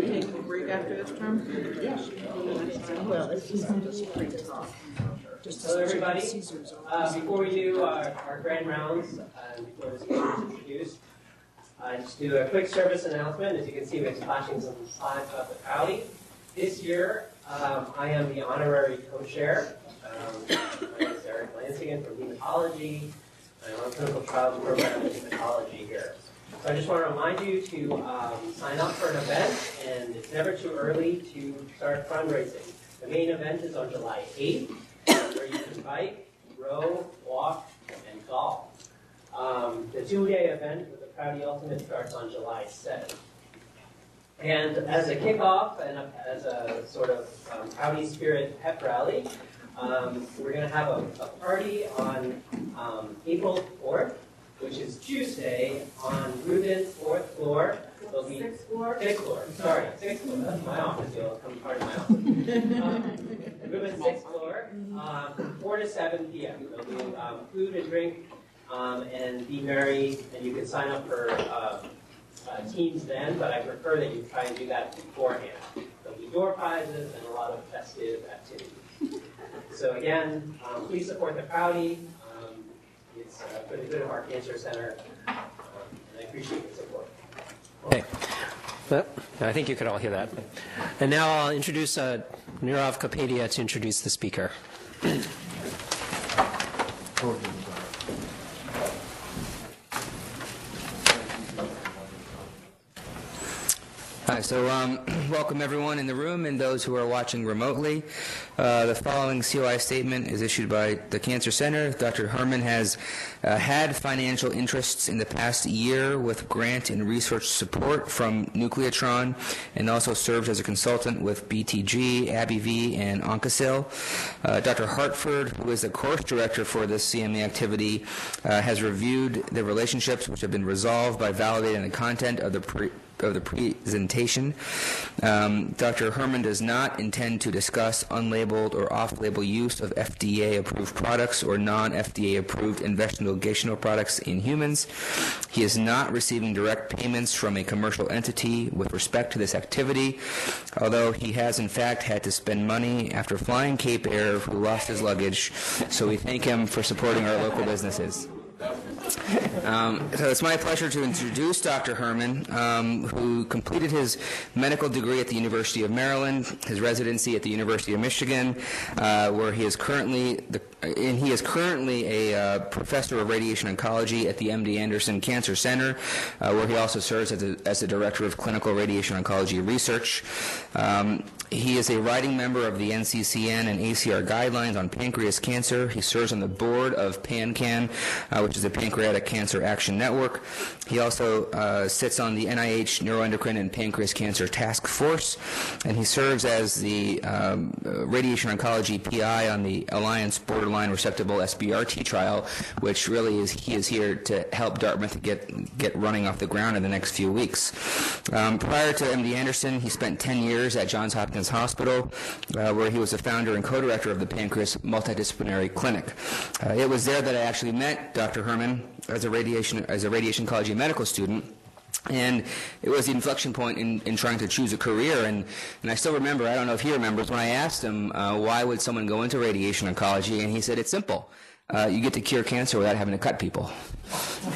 Take a break after this term? Yes. Well, it's just pretty tough. Hello, everybody. Uh, before we do our, our grand rounds, uh, before this speaker is introduced, I just do a quick service announcement. As you can see, we're flashing some slides about the Crowley. This year, um, I am the honorary co-chair. Um, my name is Eric Lansigan from hematology. I'm on clinical trials program in hematology here. So I just want to remind you to um, sign up for an event, and it's never too early to start fundraising. The main event is on July 8th, where you can bike, row, walk, and golf. Um, the two-day event with the Prouty Ultimate starts on July 7th. And as a kickoff and a, as a sort of um, Spirit pep rally, um, we're going to have a, a party on um, April 4th, which is Tuesday, on Rubin's fourth floor. There'll be Sixth floor? Sixth floor, sorry, sixth floor, that's my office, you'll come part of my office. Um, sixth floor, um, four to seven PM. There'll be, um, food and drink, um, and be merry, and you can sign up for, uh, uh, teams then, but I prefer that you try and do that beforehand. There'll be door prizes and a lot of festive activities. So again, um, please support the Prouty. Uh, for good of our cancer center, um, and I appreciate your support. Okay. Well, I think you could all hear that. And now I'll introduce uh, Nirav Kapadia to introduce the speaker. Hi, so um, welcome everyone in the room and those who are watching remotely. Uh, the following COI statement is issued by the Cancer Center. Dr. Herman has uh, had financial interests in the past year with grant and research support from Nucletron and also served as a consultant with BTG, AbbVie, and Oncosil. Uh, Dr. Hartford, who is the course director for this CME activity, uh, has reviewed the relationships which have been resolved by validating the content of the pre- of the presentation. Um, Dr. Herman does not intend to discuss unlabeled or off-label use of FDA-approved products or non-FDA-approved investigational products in humans. He is not receiving direct payments from a commercial entity with respect to this activity, although he has in fact had to spend money after flying Cape Air, who lost his luggage. So we thank him for supporting our local businesses. Um, so it's my pleasure to introduce Dr. Herman, um, who completed his medical degree at the University of Maryland, his residency at the University of Michigan, uh, where he is currently the, and he is currently a uh, professor of radiation oncology at the MD Anderson Cancer Center, uh, where he also serves as, a, as the director of clinical radiation oncology research. Um, he is a writing member of the NCCN and ACR guidelines on pancreas cancer. He serves on the board of PanCan, uh, which is a pancreatic cancer action network. He also uh, sits on the NIH Neuroendocrine and Pancreas Cancer Task Force, and he serves as the um, radiation oncology PI on the Alliance Borderline Resectable SBRT trial, which really is he is here to help Dartmouth get get running off the ground in the next few weeks. Um, prior to MD Anderson, he spent 10 years at Johns Hopkins Hospital, uh, where he was the founder and co-director of the Pancreas Multidisciplinary Clinic. Uh, it was there that I actually met Dr. Herman as a radiation as a radiation oncology medical student. And it was the inflection point in, in trying to choose a career. And, and I still remember, I don't know if he remembers, when I asked him, uh, why would someone go into radiation oncology? And he said, it's simple. Uh, you get to cure cancer without having to cut people.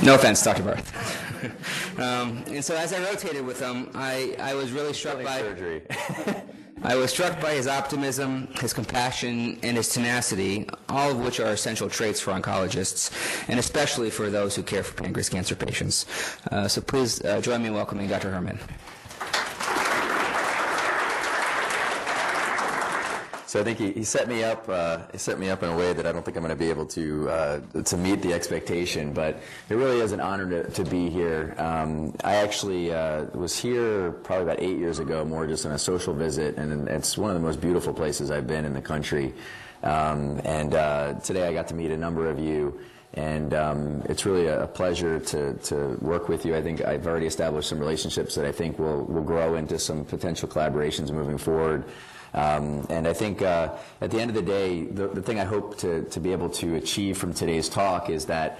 No offense, Dr. Barth. um, and so as I rotated with him, I, I was really struck by surgery. I was struck by his optimism, his compassion, and his tenacity, all of which are essential traits for oncologists, and especially for those who care for pancreas cancer patients. Uh, so please uh, join me in welcoming Dr. Herman. So I think he, he set me up. Uh, he set me up in a way that I don't think I'm going to be able to uh, to meet the expectation. But it really is an honor to, to be here. Um, I actually uh, was here probably about eight years ago, more just on a social visit, and it's one of the most beautiful places I've been in the country. Um, and uh, today I got to meet a number of you. And um, it's really a pleasure to, to work with you. I think I've already established some relationships that I think will, will grow into some potential collaborations moving forward. Um, and I think uh, at the end of the day, the, the thing I hope to, to be able to achieve from today's talk is that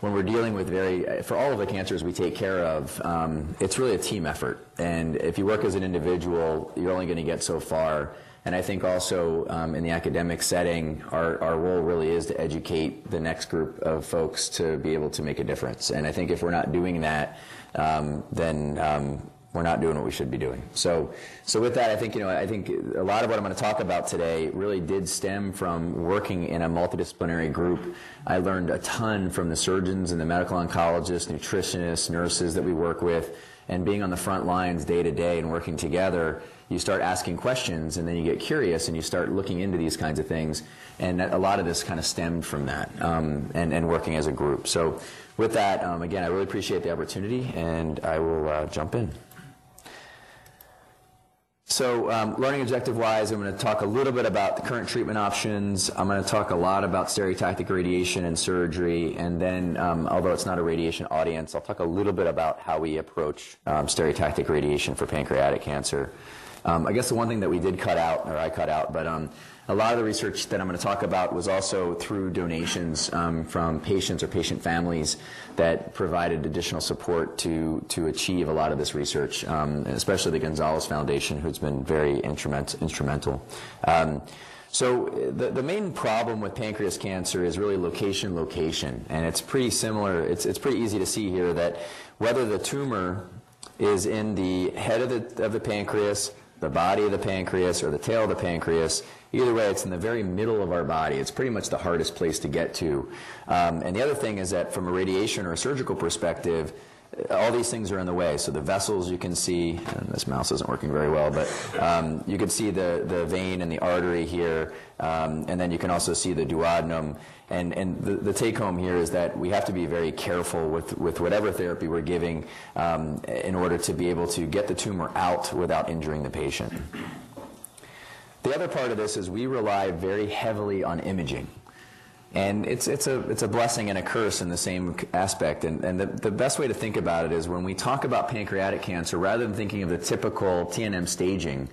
when we're dealing with very, for all of the cancers we take care of, um, it's really a team effort. And if you work as an individual, you're only going to get so far. And I think also um, in the academic setting, our, our role really is to educate the next group of folks to be able to make a difference. And I think if we're not doing that, um, then um, we're not doing what we should be doing. So, so with that, I think you know, I think a lot of what I'm going to talk about today really did stem from working in a multidisciplinary group. I learned a ton from the surgeons and the medical oncologists, nutritionists, nurses that we work with, and being on the front lines day to day and working together. You start asking questions, and then you get curious, and you start looking into these kinds of things. And a lot of this kind of stemmed from that, um, and, and working as a group. So, with that, um, again, I really appreciate the opportunity, and I will uh, jump in. So, um, learning objective-wise, I'm going to talk a little bit about the current treatment options. I'm going to talk a lot about stereotactic radiation and surgery, and then, um, although it's not a radiation audience, I'll talk a little bit about how we approach um, stereotactic radiation for pancreatic cancer. Um, I guess the one thing that we did cut out, or I cut out, but um, a lot of the research that I'm going to talk about was also through donations um, from patients or patient families that provided additional support to to achieve a lot of this research, um, especially the Gonzalez Foundation, who's been very instrument, instrumental. Um, so the, the main problem with pancreas cancer is really location, location, and it's pretty similar. It's it's pretty easy to see here that whether the tumor is in the head of the of the pancreas, the body of the pancreas, or the tail of the pancreas, Either way, it's in the very middle of our body. It's pretty much the hardest place to get to. Um, and the other thing is that from a radiation or a surgical perspective, all these things are in the way. So the vessels you can see, and this mouse isn't working very well, but um, you can see the, the vein and the artery here, um, and then you can also see the duodenum. And, and the, the take home here is that we have to be very careful with, with whatever therapy we're giving um, in order to be able to get the tumor out without injuring the patient. The other part of this is we rely very heavily on imaging. And it's, it's, a, it's a blessing and a curse in the same aspect. And, and the, the best way to think about it is when we talk about pancreatic cancer, rather than thinking of the typical TNM staging,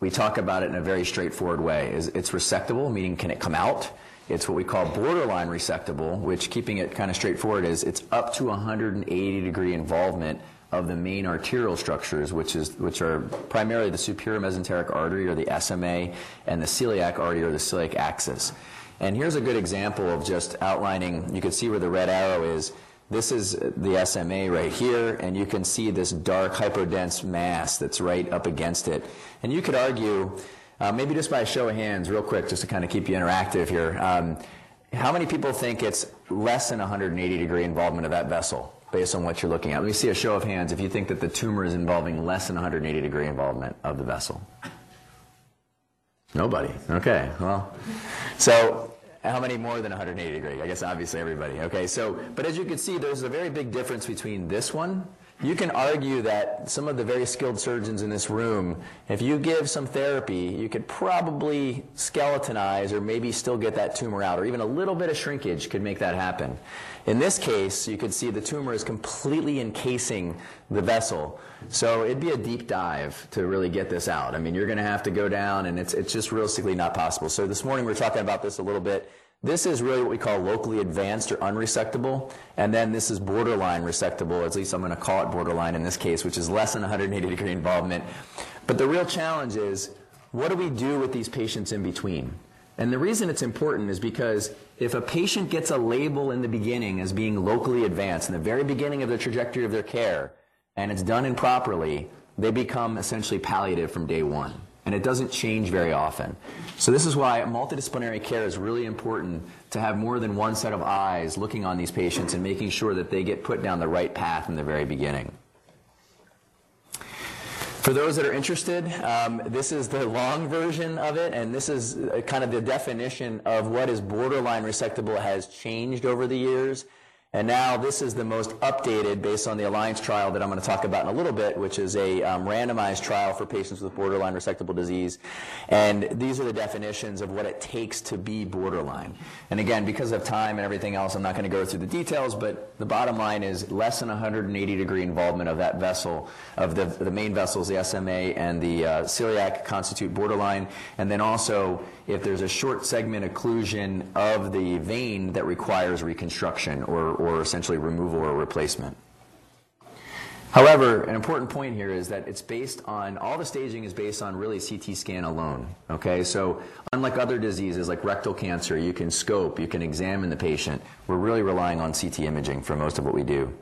we talk about it in a very straightforward way. It's resectable, meaning can it come out? It's what we call borderline resectable, which keeping it kind of straightforward is it's up to 180 degree involvement of the main arterial structures, which, is, which are primarily the superior mesenteric artery or the SMA and the celiac artery or the celiac axis. And here's a good example of just outlining, you can see where the red arrow is. This is the SMA right here, and you can see this dark hypodense mass that's right up against it. And you could argue, uh, maybe just by a show of hands, real quick, just to kind of keep you interactive here, um, how many people think it's less than 180 degree involvement of that vessel? based on what you're looking at. Let me see a show of hands if you think that the tumor is involving less than 180 degree involvement of the vessel. Nobody. Okay. Well, so how many more than 180 degree? I guess obviously everybody. Okay. So, but as you can see, there's a very big difference between this one you can argue that some of the very skilled surgeons in this room, if you give some therapy, you could probably skeletonize or maybe still get that tumor out, or even a little bit of shrinkage could make that happen. In this case, you could see the tumor is completely encasing the vessel. So it'd be a deep dive to really get this out. I mean, you're going to have to go down, and it's, it's just realistically not possible. So this morning we we're talking about this a little bit. This is really what we call locally advanced or unresectable, and then this is borderline resectable, at least I'm going to call it borderline in this case, which is less than 180 degree involvement. But the real challenge is, what do we do with these patients in between? And the reason it's important is because if a patient gets a label in the beginning as being locally advanced, in the very beginning of the trajectory of their care, and it's done improperly, they become essentially palliative from day one and it doesn't change very often. So this is why multidisciplinary care is really important to have more than one set of eyes looking on these patients and making sure that they get put down the right path in the very beginning. For those that are interested, um, this is the long version of it, and this is uh, kind of the definition of what is borderline resectable has changed over the years. And now this is the most updated based on the Alliance trial that I'm going to talk about in a little bit, which is a um, randomized trial for patients with borderline resectable disease. And these are the definitions of what it takes to be borderline. And again, because of time and everything else, I'm not going to go through the details, but the bottom line is less than 180 degree involvement of that vessel, of the, the main vessels, the SMA and the uh, celiac constitute borderline. And then also, if there's a short segment occlusion of the vein that requires reconstruction or or essentially removal or replacement. However, an important point here is that it's based on, all the staging is based on really CT scan alone, okay? So unlike other diseases like rectal cancer, you can scope, you can examine the patient. We're really relying on CT imaging for most of what we do.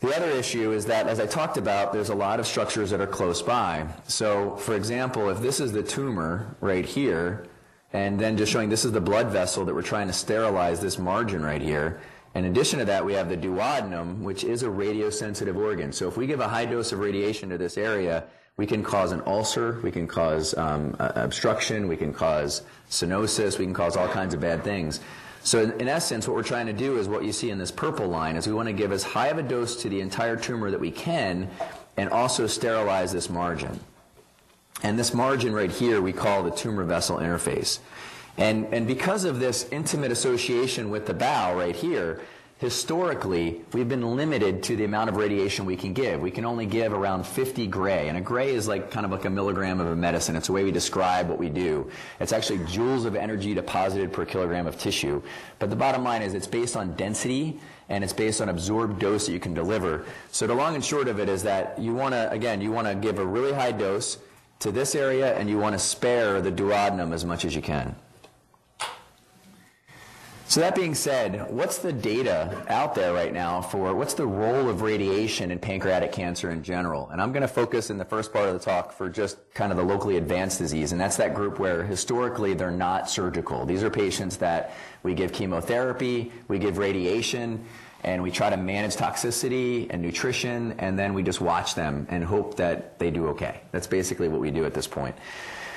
The other issue is that, as I talked about, there's a lot of structures that are close by. So, for example, if this is the tumor right here, and then just showing this is the blood vessel that we're trying to sterilize this margin right here, in addition to that, we have the duodenum, which is a radiosensitive organ. So if we give a high dose of radiation to this area, we can cause an ulcer, we can cause um, obstruction, we can cause stenosis, we can cause all kinds of bad things. So in essence, what we're trying to do is what you see in this purple line is we want to give as high of a dose to the entire tumor that we can and also sterilize this margin. And this margin right here we call the tumor vessel interface. And, and because of this intimate association with the bowel right here, historically, we've been limited to the amount of radiation we can give. We can only give around 50 gray, and a gray is like kind of like a milligram of a medicine. It's a way we describe what we do. It's actually joules of energy deposited per kilogram of tissue. But the bottom line is it's based on density, and it's based on absorbed dose that you can deliver. So the long and short of it is that you want to, again, you want to give a really high dose to this area, and you want to spare the duodenum as much as you can. So that being said, what's the data out there right now for what's the role of radiation in pancreatic cancer in general? And I'm going to focus in the first part of the talk for just kind of the locally advanced disease, and that's that group where historically they're not surgical. These are patients that we give chemotherapy, we give radiation, and we try to manage toxicity and nutrition, and then we just watch them and hope that they do okay. That's basically what we do at this point.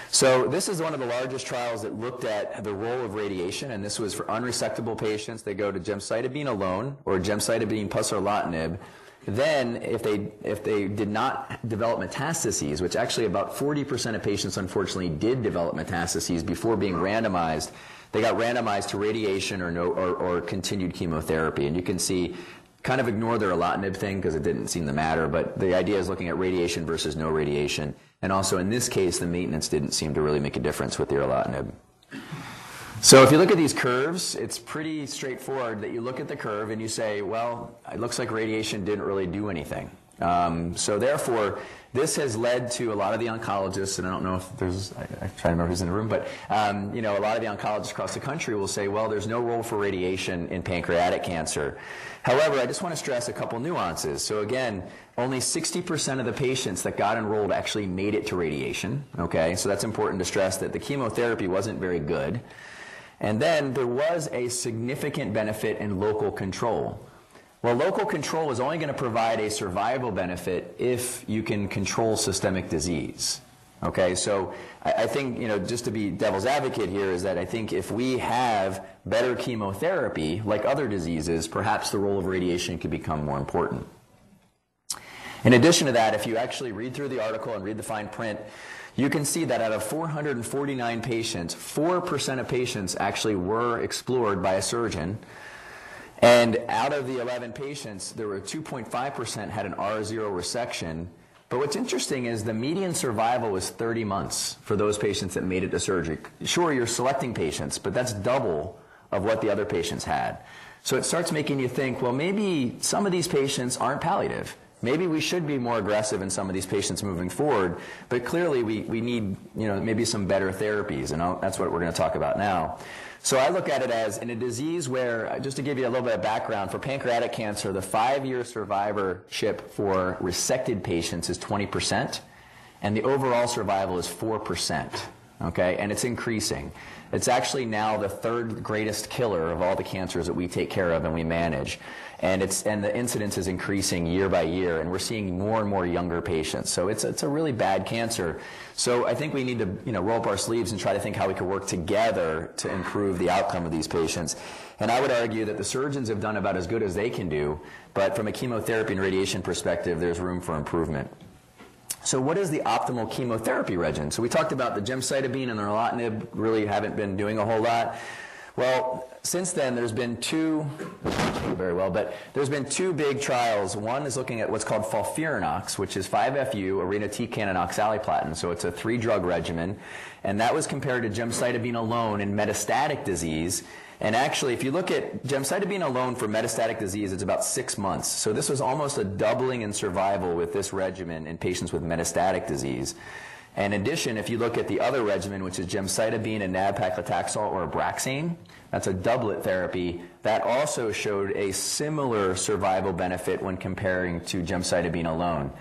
So this is one of the largest trials that looked at the role of radiation, and this was for unresectable patients. They go to gemcitabine alone or gemcitabine plus erlotinib. Then, if they, if they did not develop metastases, which actually about 40% of patients unfortunately did develop metastases before being randomized, they got randomized to radiation or, no, or, or continued chemotherapy. And you can see kind of ignore their erlotinib thing because it didn't seem to matter, but the idea is looking at radiation versus no radiation. And also in this case, the maintenance didn't seem to really make a difference with the erlotinib. So if you look at these curves, it's pretty straightforward that you look at the curve and you say, well, it looks like radiation didn't really do anything. Um, so therefore, this has led to a lot of the oncologists, and I don't know if there's, I, I try to remember who's in the room, but um, you know, a lot of the oncologists across the country will say, well, there's no role for radiation in pancreatic cancer. However, I just want to stress a couple nuances. So again, only 60% of the patients that got enrolled actually made it to radiation. Okay, so that's important to stress that the chemotherapy wasn't very good. And then there was a significant benefit in local control. Well, local control is only going to provide a survival benefit if you can control systemic disease. Okay, so I, I, think, you know, just to be devil's advocate here is that I think if we have better chemotherapy, like other diseases, perhaps the role of radiation could become more important. In addition to that, if you actually read through the article and read the fine print, you can see that out of 449 patients, 4% of patients actually were explored by a surgeon. And out of the 11 patients, there were 2.5% had an R0 resection. But what's interesting is the median survival was 30 months for those patients that made it to surgery. Sure, you're selecting patients, but that's double of what the other patients had. So it starts making you think, well, maybe some of these patients aren't palliative. Maybe we should be more aggressive in some of these patients moving forward, but clearly we, we need, you know, maybe some better therapies, and I'll, that's what we're going to talk about now. So I look at it as in a disease where, uh, just to give you a little bit of background, for pancreatic cancer, the five-year survivorship for resected patients is 20%, and the overall survival is 4%. Okay, and it's increasing. It's actually now the third greatest killer of all the cancers that we take care of and we manage and it's and the incidence is increasing year by year, and we're seeing more and more younger patients. So it's it's a really bad cancer. So I think we need to you know roll up our sleeves and try to think how we can work together to improve the outcome of these patients. And I would argue that the surgeons have done about as good as they can do, but from a chemotherapy and radiation perspective, there's room for improvement. So what is the optimal chemotherapy regimen? So we talked about the gemcitabine and the erlotinib really haven't been doing a whole lot. Well, since then, there's been two, very well, but there's been two big trials. One is looking at what's called FOLFIRINOX, which is 5-FU, irinotecan, and oxaliplatin. So it's a three-drug regimen. And that was compared to gemcitabine alone in metastatic disease. And actually, if you look at gemcitabine alone for metastatic disease, it's about six months. So this was almost a doubling in survival with this regimen in patients with metastatic disease. And in addition, if you look at the other regimen, which is gemcitabine and nab-paclitaxel or Abraxane, that's a doublet therapy, that also showed a similar survival benefit when comparing to gemcitabine alone.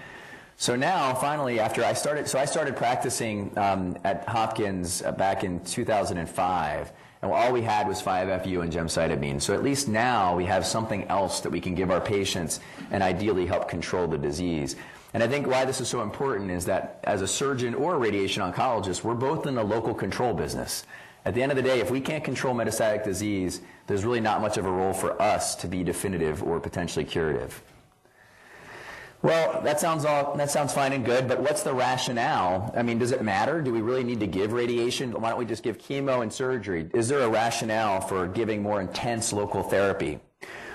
So now, finally, after I started, so I started practicing um, at Hopkins uh, back in 2005, and all we had was 5-FU and gemcitabine. So at least now we have something else that we can give our patients and ideally help control the disease. And I think why this is so important is that as a surgeon or a radiation oncologist, we're both in the local control business. At the end of the day, if we can't control metastatic disease, there's really not much of a role for us to be definitive or potentially curative. Well, that sounds all that sounds fine and good, but what's the rationale? I mean, does it matter? Do we really need to give radiation? Why don't we just give chemo and surgery? Is there a rationale for giving more intense local therapy?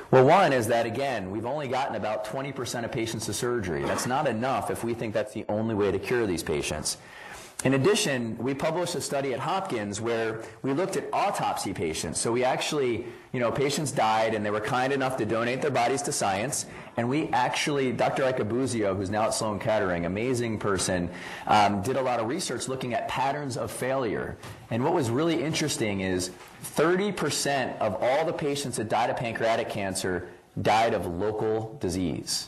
Well, one is that again, we've only gotten about 20% of patients to surgery. That's not enough if we think that's the only way to cure these patients. In addition, we published a study at Hopkins where we looked at autopsy patients. So we actually, you know, patients died and they were kind enough to donate their bodies to science. And we actually, Dr. Iacobuzio, who's now at Sloan Kettering, amazing person, um, did a lot of research looking at patterns of failure. And what was really interesting is 30% of all the patients that died of pancreatic cancer died of local disease.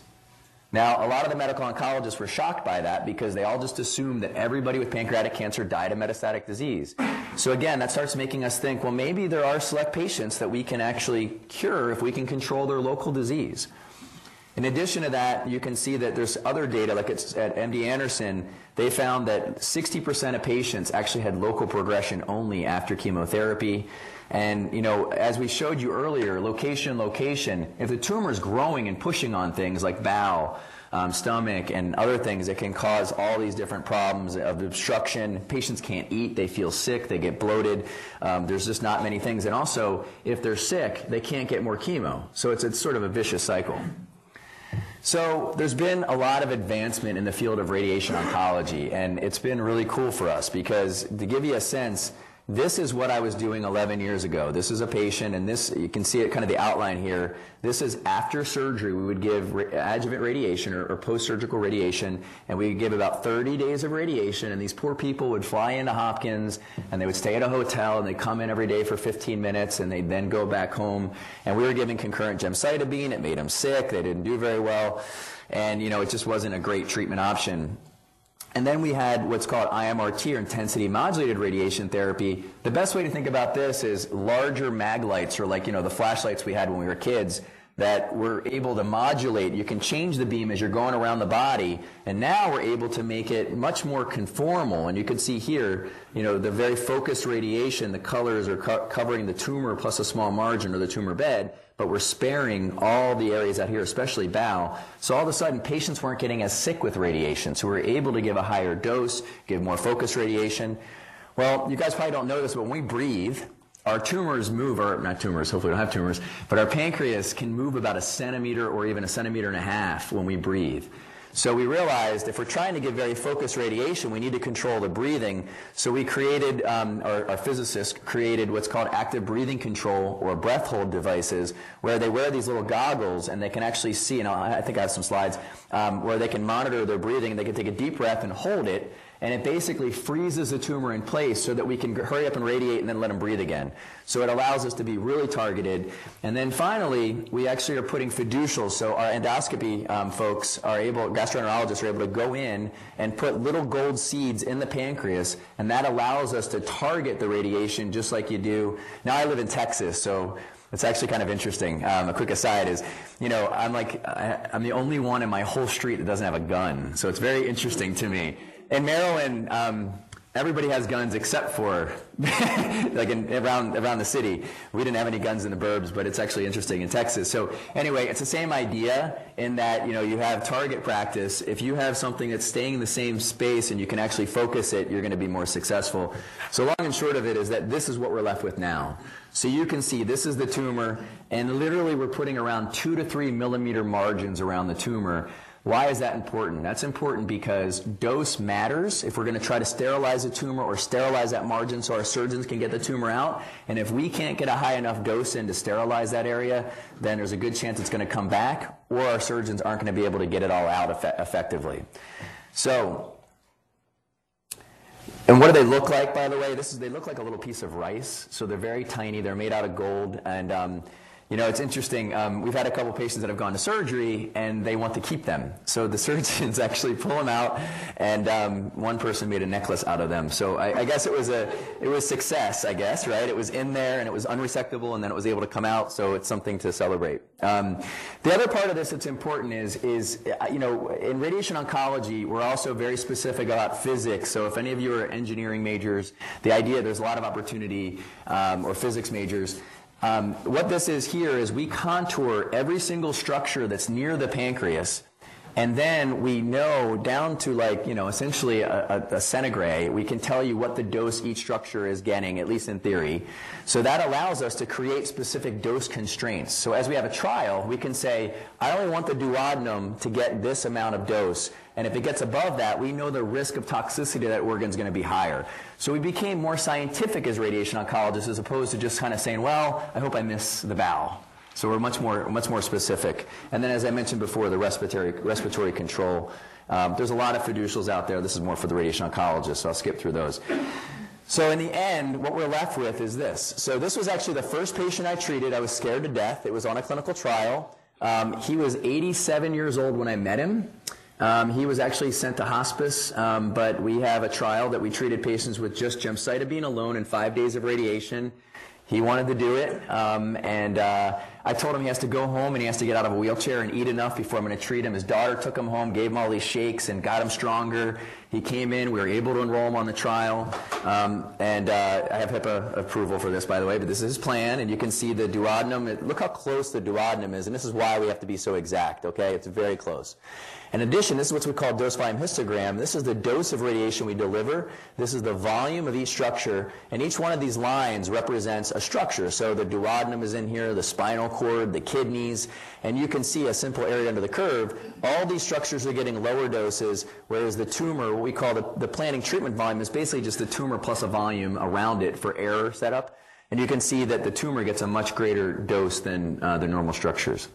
Now, a lot of the medical oncologists were shocked by that because they all just assumed that everybody with pancreatic cancer died of metastatic disease. So again, that starts making us think, well, maybe there are select patients that we can actually cure if we can control their local disease. In addition to that, you can see that there's other data, like it's at MD Anderson, they found that 60% of patients actually had local progression only after chemotherapy. And, you know, as we showed you earlier, location, location, if the tumor is growing and pushing on things like bowel, um, stomach, and other things, it can cause all these different problems of obstruction. Patients can't eat, they feel sick, they get bloated. Um, there's just not many things. And also, if they're sick, they can't get more chemo. So it's, it's sort of a vicious cycle. So there's been a lot of advancement in the field of radiation oncology, and it's been really cool for us because to give you a sense, this is what I was doing 11 years ago. This is a patient, and this, you can see it kind of the outline here. This is after surgery. We would give adjuvant radiation or, or post-surgical radiation, and we would give about 30 days of radiation, and these poor people would fly into Hopkins, and they would stay at a hotel, and they'd come in every day for 15 minutes, and they'd then go back home. And we were giving concurrent gemcitabine. It made them sick. They didn't do very well. And, you know, it just wasn't a great treatment option. And then we had what's called IMRT or intensity modulated radiation therapy. The best way to think about this is larger mag lights or like, you know, the flashlights we had when we were kids that we're able to modulate. You can change the beam as you're going around the body, and now we're able to make it much more conformal. And you can see here, you know, the very focused radiation, the colors are co- covering the tumor plus a small margin or the tumor bed, but we're sparing all the areas out here, especially bowel. So all of a sudden, patients weren't getting as sick with radiation. So we're able to give a higher dose, give more focused radiation. Well, you guys probably don't know this, but when we breathe, our tumors move, or not tumors, hopefully we don't have tumors, but our pancreas can move about a centimeter or even a centimeter and a half when we breathe. So we realized if we're trying to give very focused radiation, we need to control the breathing. So we created, um, our, our physicists created what's called active breathing control or breath hold devices, where they wear these little goggles and they can actually see, and I think I have some slides, um, where they can monitor their breathing. They can take a deep breath and hold it, and it basically freezes the tumor in place so that we can hurry up and radiate and then let them breathe again. So it allows us to be really targeted. And then finally, we actually are putting fiducials. So our endoscopy um, folks are able, gastroenterologists are able to go in and put little gold seeds in the pancreas, and that allows us to target the radiation just like you do. Now I live in Texas, so it's actually kind of interesting. Um, a quick aside is, you know, I'm like, I'm the only one in my whole street that doesn't have a gun. So it's very interesting to me in Maryland, um, everybody has guns except for like in, around around the city. We didn't have any guns in the burbs, but it's actually interesting in Texas. So anyway, it's the same idea in that you know you have target practice. If you have something that's staying in the same space and you can actually focus it, you're going to be more successful. So long and short of it is that this is what we're left with now. So you can see this is the tumor, and literally we're putting around two to three millimeter margins around the tumor. Why is that important? That's important because dose matters if we're going to try to sterilize a tumor or sterilize that margin so our surgeons can get the tumor out. And if we can't get a high enough dose in to sterilize that area, then there's a good chance it's going to come back or our surgeons aren't going to be able to get it all out effe- effectively. So, and what do they look like, by the way? This is they look like a little piece of rice. So they're very tiny. They're made out of gold, and um, you know it's interesting. Um, we've had a couple patients that have gone to surgery, and they want to keep them. So the surgeons actually pull them out, and um, one person made a necklace out of them. So I, I guess it was a it was success. I guess right. It was in there, and it was unresectable, and then it was able to come out. So it's something to celebrate. Um, the other part of this that's important is is uh, you know in radiation oncology we're also very specific about physics. So if any of you are engineering majors, the idea there's a lot of opportunity um, or physics majors. Um, what this is here is we contour every single structure that's near the pancreas, and then we know down to like, you know, essentially a, a, a centigray, we can tell you what the dose each structure is getting, at least in theory. So that allows us to create specific dose constraints. So as we have a trial, we can say, I only want the duodenum to get this amount of dose. And if it gets above that, we know the risk of toxicity of that organ is going to be higher. So we became more scientific as radiation oncologists as opposed to just kind of saying, well, I hope I miss the bow. So we're much more, much more specific. And then as I mentioned before, the respiratory, respiratory control. Um, there's a lot of fiducials out there. This is more for the radiation oncologist, so I'll skip through those. So in the end, what we're left with is this. So this was actually the first patient I treated. I was scared to death. It was on a clinical trial. Um, he was 87 years old when I met him. Um, he was actually sent to hospice, um, but we have a trial that we treated patients with just gemcitabine alone and five days of radiation. He wanted to do it, um, and uh, I told him he has to go home and he has to get out of a wheelchair and eat enough before I'm going to treat him. His daughter took him home, gave him all these shakes, and got him stronger. He came in. We were able to enroll him on the trial, um, and uh, I have HIPAA approval for this, by the way. But this is his plan, and you can see the duodenum. Look how close the duodenum is, and this is why we have to be so exact. Okay, it's very close. In addition, this is what we call dose volume histogram. This is the dose of radiation we deliver. This is the volume of each structure, and each one of these lines represents a structure. So the duodenum is in here, the spinal cord, the kidneys, and you can see a simple area under the curve. All these structures are getting lower doses, whereas the tumor, what we call the, the planning treatment volume, is basically just the tumor plus a volume around it for error setup. And you can see that the tumor gets a much greater dose than uh, the normal structures.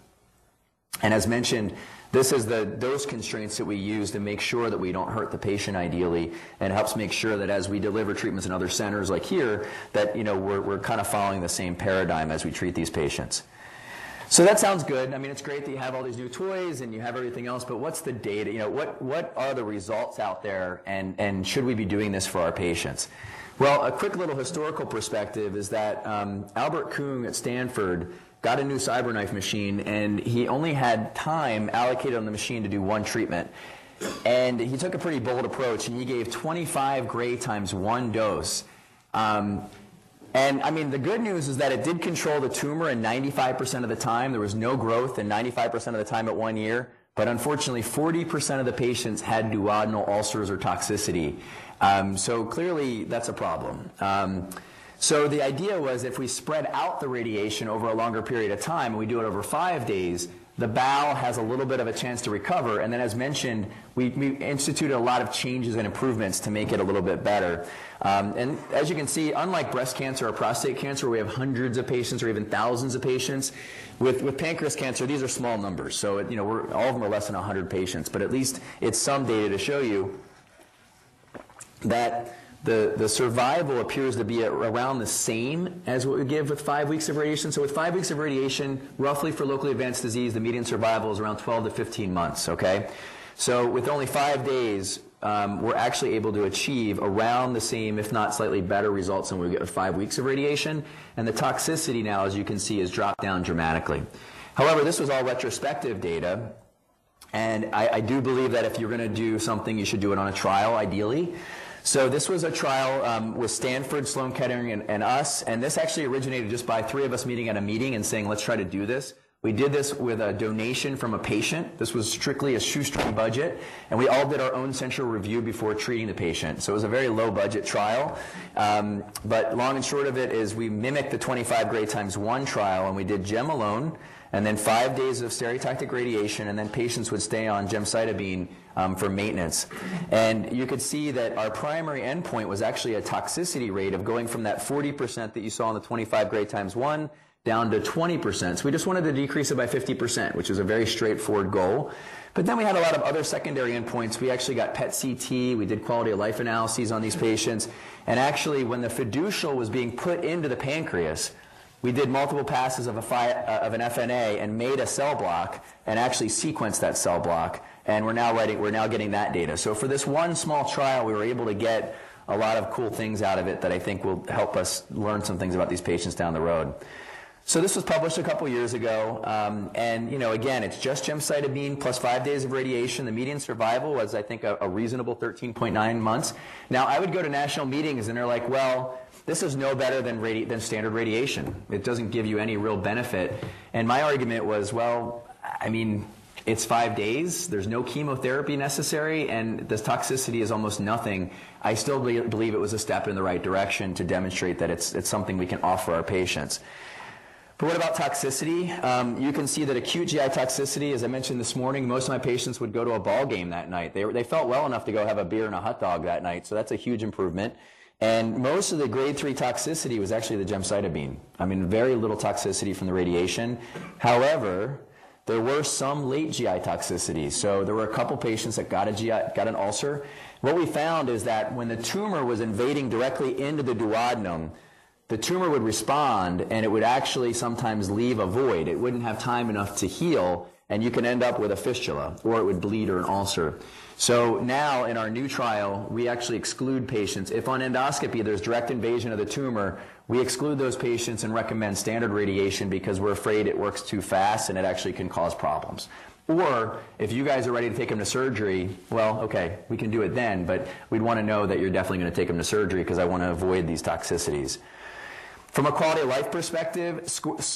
And as mentioned, this is the dose constraints that we use to make sure that we don't hurt the patient ideally and helps make sure that as we deliver treatments in other centers like here, that you know, we're, we're kind of following the same paradigm as we treat these patients. So that sounds good. I mean, it's great that you have all these new toys and you have everything else, but what's the data? You know, what, what are the results out there and, and should we be doing this for our patients? Well, a quick little historical perspective is that um, Albert Koong at Stanford got a new CyberKnife machine, and he only had time allocated on the machine to do one treatment. And he took a pretty bold approach, and he gave 25 gray times one dose. Um, and I mean, the good news is that it did control the tumor in 95% of the time. There was no growth in 95% of the time at one year. But unfortunately, 40% of the patients had duodenal ulcers or toxicity. Um, so clearly, that's a problem. Um, so the idea was if we spread out the radiation over a longer period of time, and we do it over five days, the bowel has a little bit of a chance to recover. And then, as mentioned, we, we instituted a lot of changes and improvements to make it a little bit better. Um, and as you can see, unlike breast cancer or prostate cancer, where we have hundreds of patients or even thousands of patients. With, with pancreas cancer, these are small numbers. So, it, you know, all of them are less than 100 patients. But at least it's some data to show you that the, the survival appears to be around the same as what we give with five weeks of radiation. So with five weeks of radiation, roughly for locally advanced disease, the median survival is around 12 to 15 months, okay? So with only five days, um, we're actually able to achieve around the same, if not slightly better results than we get with five weeks of radiation. And the toxicity now, as you can see, has dropped down dramatically. However, this was all retrospective data. And I, I do believe that if you're going to do something, you should do it on a trial, ideally. So this was a trial um, with Stanford, Sloan Kettering, and, and, us, and this actually originated just by three of us meeting at a meeting and saying, let's try to do this. We did this with a donation from a patient. This was strictly a shoestring budget, and we all did our own central review before treating the patient. So it was a very low budget trial. Um, but long and short of it is we mimicked the 25 gray times one trial, and we did gem alone, and then five days of stereotactic radiation, and then patients would stay on gemcitabine um, for maintenance. And you could see that our primary endpoint was actually a toxicity rate of going from that 40% that you saw in the 25 gray times one down to 20%. So we just wanted to decrease it by 50%, which is a very straightforward goal. But then we had a lot of other secondary endpoints. We actually got PET CT, we did quality of life analyses on these patients, and actually when the fiducial was being put into the pancreas, we did multiple passes of, a uh, of an FNA and made a cell block and actually sequenced that cell block. And we're now writing, we're now getting that data. So for this one small trial, we were able to get a lot of cool things out of it that I think will help us learn some things about these patients down the road. So this was published a couple years ago, um, and you know, again, it's just gemcitabine plus five days of radiation. The median survival was, I think, a, a reasonable 13.9 months. Now, I would go to national meetings, and they're like, "Well, this is no better than, than standard radiation. It doesn't give you any real benefit." And my argument was, "Well, I mean." It's five days. There's no chemotherapy necessary, and the toxicity is almost nothing. I still be- believe it was a step in the right direction to demonstrate that it's, it's something we can offer our patients. But what about toxicity? Um, you can see that acute GI toxicity, as I mentioned this morning, most of my patients would go to a ball game that night. They, they felt well enough to go have a beer and a hot dog that night, so that's a huge improvement. And most of the grade 3 toxicity was actually the gemcitabine. I mean, very little toxicity from the radiation. However, there were some late GI toxicities. So there were a couple patients that got a GI, got an ulcer. What we found is that when the tumor was invading directly into the duodenum, the tumor would respond and it would actually sometimes leave a void. It wouldn't have time enough to heal and you can end up with a fistula or it would bleed or an ulcer. So now in our new trial, we actually exclude patients. If on endoscopy there's direct invasion of the tumor, we exclude those patients and recommend standard radiation because we're afraid it works too fast and it actually can cause problems. Or if you guys are ready to take them to surgery, well, okay, we can do it then, but we'd want to know that you're definitely going to take them to surgery because I want to avoid these toxicities. From a quality of life perspective,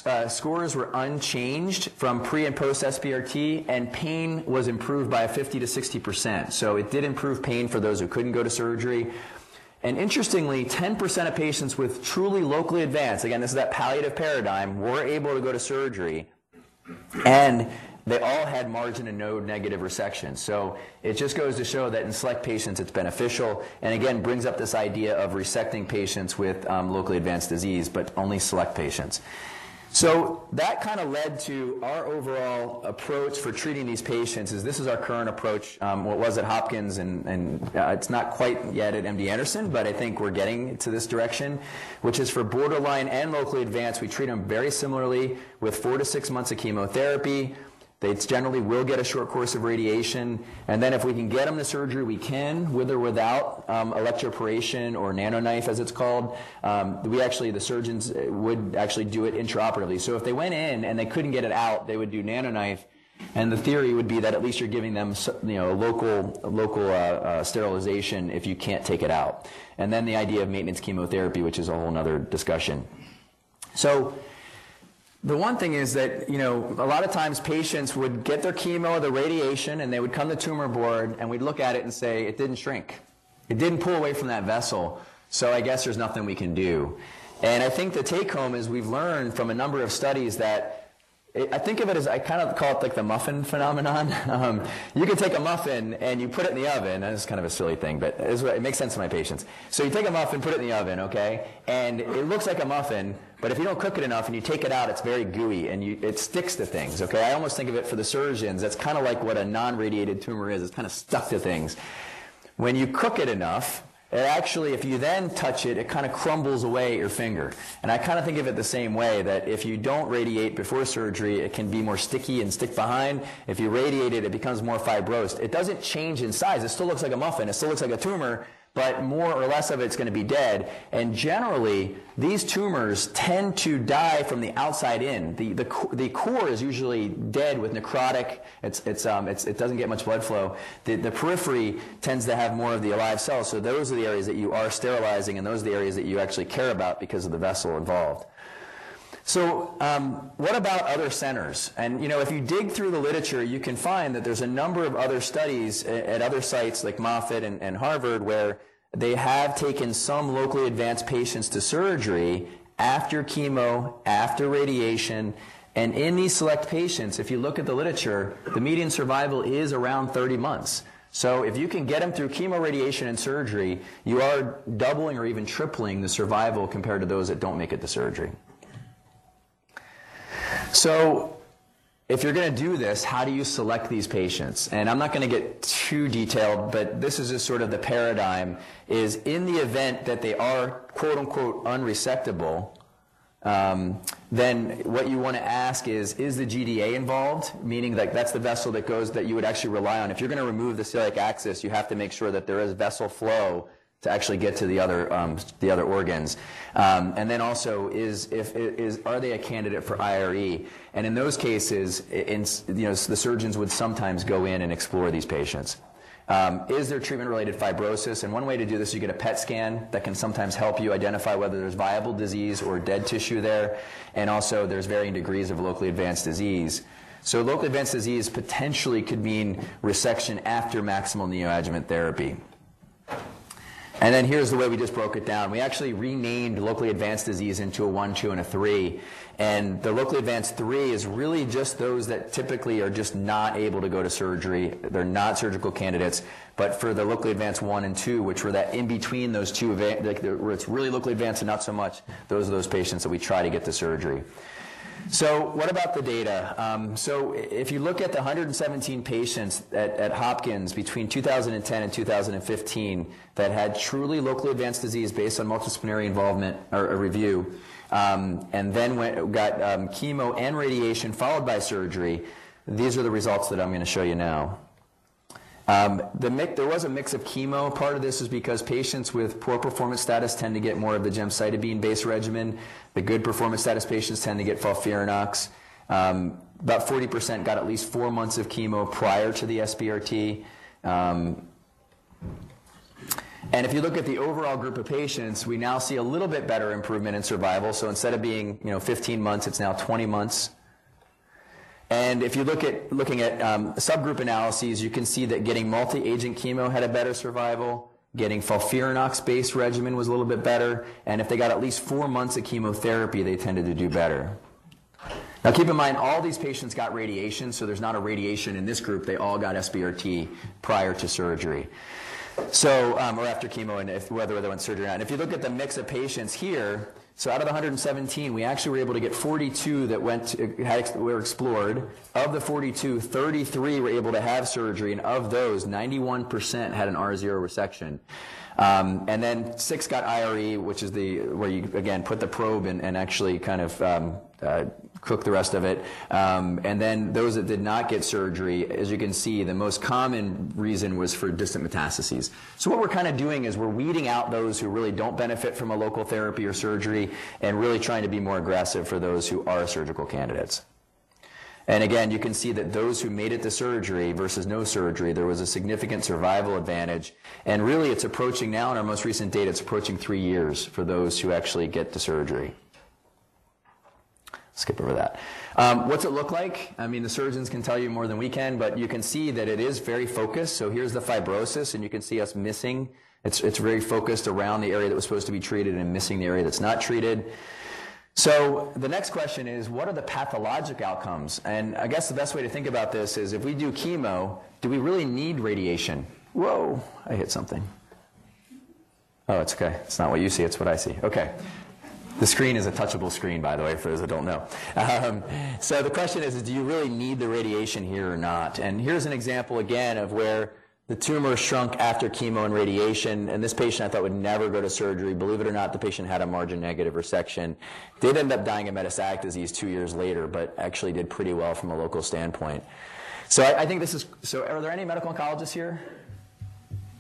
uh, scores were unchanged from pre and post SBRT, and pain was improved by 50 to 60 percent. So it did improve pain for those who couldn't go to surgery. And interestingly, 10% of patients with truly locally advanced, again, this is that palliative paradigm, were able to go to surgery. And they all had margin and node negative resection. So it just goes to show that in select patients it's beneficial, and again brings up this idea of resecting patients with um, locally advanced disease, but only select patients. So that kind of led to our overall approach for treating these patients. Is this is our current approach? Um, what was at Hopkins, and, and uh, it's not quite yet at MD Anderson, but I think we're getting to this direction, which is for borderline and locally advanced. We treat them very similarly with four to six months of chemotherapy. They generally will get a short course of radiation, and then if we can get them to surgery, we can, with or without um, electroporation or nanoknife, as it's called. Um, we actually, the surgeons would actually do it intraoperatively. So if they went in and they couldn't get it out, they would do nanoknife, and the theory would be that at least you're giving them, you know, local, local uh, uh, sterilization if you can't take it out. And then the idea of maintenance chemotherapy, which is a whole other discussion. So the one thing is that, you know, a lot of times patients would get their chemo, or the radiation, and they would come to tumor board, and we'd look at it and say, it didn't shrink. It didn't pull away from that vessel, so I guess there's nothing we can do. And I think the take home is we've learned from a number of studies that I think of it as I kind of call it like the muffin phenomenon. Um, you can take a muffin and you put it in the oven. That's kind of a silly thing, but it makes sense to my patients. So you take a muffin, put it in the oven, okay, and it looks like a muffin, but if you don't cook it enough and you take it out, it's very gooey and you, it sticks to things. Okay, I almost think of it for the surgeons. That's kind of like what a non-radiated tumor is. It's kind of stuck to things. When you cook it enough, it actually, if you then touch it, it kind of crumbles away at your finger. And I kind of think of it the same way that if you don't radiate before surgery, it can be more sticky and stick behind. If you radiate it, it becomes more fibrosed. It doesn't change in size. It still looks like a muffin. It still looks like a tumor, but more or less of it's going to be dead. And generally, these tumors tend to die from the outside in. The, the, the core is usually dead with necrotic. It's, it's, um, it's, it doesn't get much blood flow. The, the periphery tends to have more of the alive cells. So those are the areas that you are sterilizing, and those are the areas that you actually care about because of the vessel involved. So, um, what about other centers? And you know, if you dig through the literature, you can find that there's a number of other studies at, other sites like Moffitt and, and Harvard where they have taken some locally advanced patients to surgery after chemo, after radiation, and in these select patients, if you look at the literature, the median survival is around 30 months. So if you can get them through chemo, radiation, and surgery, you are doubling or even tripling the survival compared to those that don't make it to surgery. So if you're going to do this, how do you select these patients? And I'm not going to get too detailed, but this is just sort of the paradigm is in the event that they are quote unquote unresectable, um, then what you want to ask is, is the GDA involved? Meaning that that's the vessel that goes that you would actually rely on. If you're going to remove the celiac axis, you have to make sure that there is vessel flow to actually get to the other um, the other organs. Um, and then also is if is are they a candidate for IRE? And in those cases, in, you know the surgeons would sometimes go in and explore these patients. Um, is there treatment-related fibrosis? And one way to do this, you get a PET scan that can sometimes help you identify whether there's viable disease or dead tissue there. And also, there's varying degrees of locally advanced disease. So locally advanced disease potentially could mean resection after maximal neoadjuvant therapy. And then here's the way we just broke it down. We actually renamed locally advanced disease into a 1, 2, and a 3. And the locally advanced 3 is really just those that typically are just not able to go to surgery. They're not surgical candidates. But for the locally advanced 1 and 2, which were that in between those two, like where it's really locally advanced and not so much, those are those patients that we try to get to surgery. So what about the data? Um, so if you look at the 117 patients at, at, Hopkins between 2010 and 2015 that had truly locally advanced disease based on multidisciplinary involvement or review, um, and then went, got um, chemo and radiation followed by surgery, these are the results that I'm going to show you now. Um, the mix, there was a mix of chemo. Part of this is because patients with poor performance status tend to get more of the gemcitabine-based regimen. The good performance status patients tend to get FOLFIRINOX. Um, about 40% got at least four months of chemo prior to the SBRT. Um, and if you look at the overall group of patients, we now see a little bit better improvement in survival. So instead of being you know 15 months, it's now 20 months. And if you look at looking at um, subgroup analyses, you can see that getting multi-agent chemo had a better survival. Getting FOLFIRINOX-based regimen was a little bit better. And if they got at least four months of chemotherapy, they tended to do better. Now keep in mind, all these patients got radiation, so there's not a radiation in this group. They all got SBRT prior to surgery. So, um, or after chemo, and if, whether they went surgery or not. And if you look at the mix of patients here, so out of the 117, we actually were able to get 42 that went to, were explored. Of the 42, 33 were able to have surgery, and of those, 91% had an R0 resection. Um, and then six got IRE, which is the where you again put the probe and, and actually kind of um, uh, cook the rest of it. Um, and then those that did not get surgery, as you can see, the most common reason was for distant metastases. So what we're kind of doing is we're weeding out those who really don't benefit from a local therapy or surgery and really trying to be more aggressive for those who are surgical candidates. And again, you can see that those who made it to surgery versus no surgery, there was a significant survival advantage. And really, it's approaching now in our most recent data, it's approaching three years for those who actually get to surgery skip over that. Um, what's it look like? I mean, the surgeons can tell you more than we can, but you can see that it is very focused. So here's the fibrosis, and you can see us missing. It's, it's very focused around the area that was supposed to be treated and missing the area that's not treated. So the next question is, what are the pathologic outcomes? And I guess the best way to think about this is if we do chemo, do we really need radiation? Whoa, I hit something. Oh, it's okay. It's not what you see, it's what I see. Okay. The screen is a touchable screen, by the way, for those that don't know. Um, so the question is, is, do you really need the radiation here or not? And here's an example again of where the tumor shrunk after chemo and radiation, and this patient I thought would never go to surgery. Believe it or not, the patient had a margin negative resection. Did end up dying of metastatic disease two years later, but actually did pretty well from a local standpoint. So I, I think this is, so are there any medical oncologists here?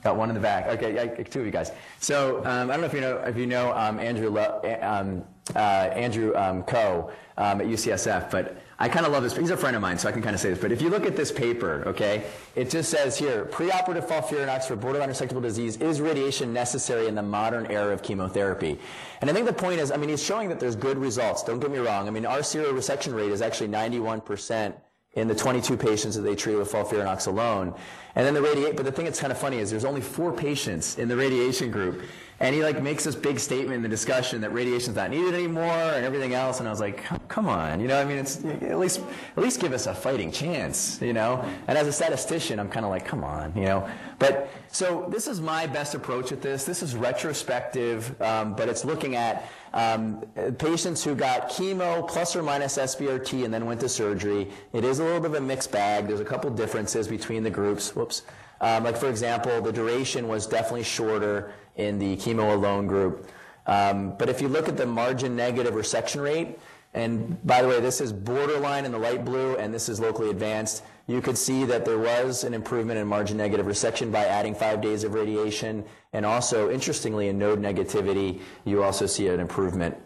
Got one in the back. Okay, yeah, two of you guys. So um, I don't know if you know if you know um, Andrew Lo- um, uh, Andrew um, Ko um, at UCSF, but I kind of love this. He's a friend of mine, so I can kind of say this. But if you look at this paper, okay, it just says here: preoperative FOLFIRINOX for borderline resectable disease is radiation necessary in the modern era of chemotherapy? And I think the point is, I mean, he's showing that there's good results. Don't get me wrong. I mean, our serial resection rate is actually 91 percent in the 22 patients that they treated with FOLFIRINOX alone. And then the radiate, but the thing that's kind of funny is there's only four patients in the radiation group. And he like makes this big statement in the discussion that radiation's not needed anymore and everything else. And I was like, come on, you know, I mean, it's at least, at least give us a fighting chance, you know? And as a statistician, I'm kind of like, come on, you know? But so this is my best approach at this. This is retrospective, um, but it's looking at um, patients who got chemo plus or minus SBRT and then went to surgery. It is a little bit of a mixed bag. There's a couple differences between the groups. Whoops. Um, like for example, the duration was definitely shorter in the chemo alone group. Um, but if you look at the margin negative resection rate, and by the way, this is borderline in the light blue, and this is locally advanced. You could see that there was an improvement in margin negative resection by adding five days of radiation. And also, interestingly, in node negativity, you also see an improvement.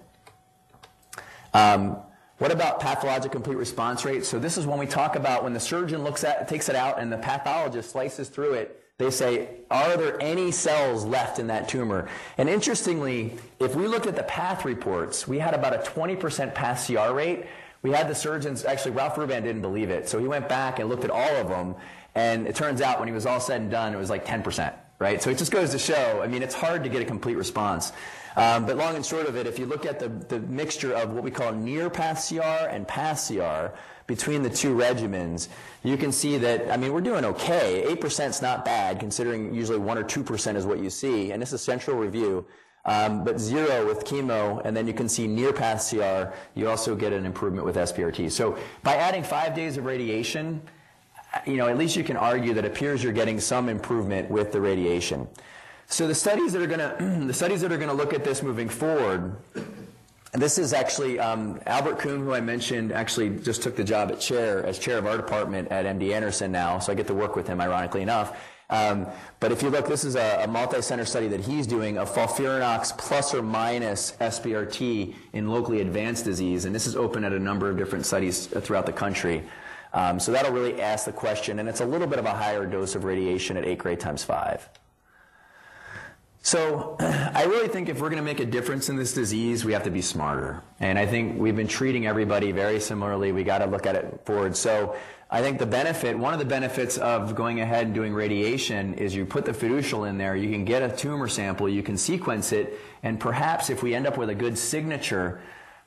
Um, what about pathologic complete response rate? So this is when we talk about when the surgeon looks at, takes it out and the pathologist slices through it, they say, are there any cells left in that tumor? And interestingly, if we looked at the path reports, we had about a 20% path CR rate. We had the surgeons, actually, Ralph Hruban didn't believe it. So he went back and looked at all of them. And it turns out when he was all said and done, it was like 10%, right? So it just goes to show, I mean, it's hard to get a complete response. Um, but long and short of it, if you look at the, the mixture of what we call near path CR and path CR, between the two regimens, you can see that, I mean, we're doing okay. 8% is not bad, considering usually 1 or 2% is what you see. And this is central review. Um, but zero with chemo, and then you can see near path CR, you also get an improvement with SBRT. So by adding five days of radiation, you know, at least you can argue that it appears you're getting some improvement with the radiation. So the studies that are going to the studies that are going to look at this moving forward this is actually um, Albert Koong, who I mentioned, actually just took the job at chair as chair of our department at MD Anderson now, so I get to work with him, ironically enough. Um, but if you look, this is a, a, multi-center study that he's doing of FOLFIRINOX plus or minus SBRT in locally advanced disease, and this is open at a number of different studies throughout the country. Um, so that'll really ask the question, and it's a little bit of a higher dose of radiation at 8 gray times 5. So I really think if we're going to make a difference in this disease, we have to be smarter. And I think we've been treating everybody very similarly. We got to look at it forward. So I think the benefit, one of the benefits of going ahead and doing radiation is you put the fiducial in there, you can get a tumor sample, you can sequence it, and perhaps if we end up with a good signature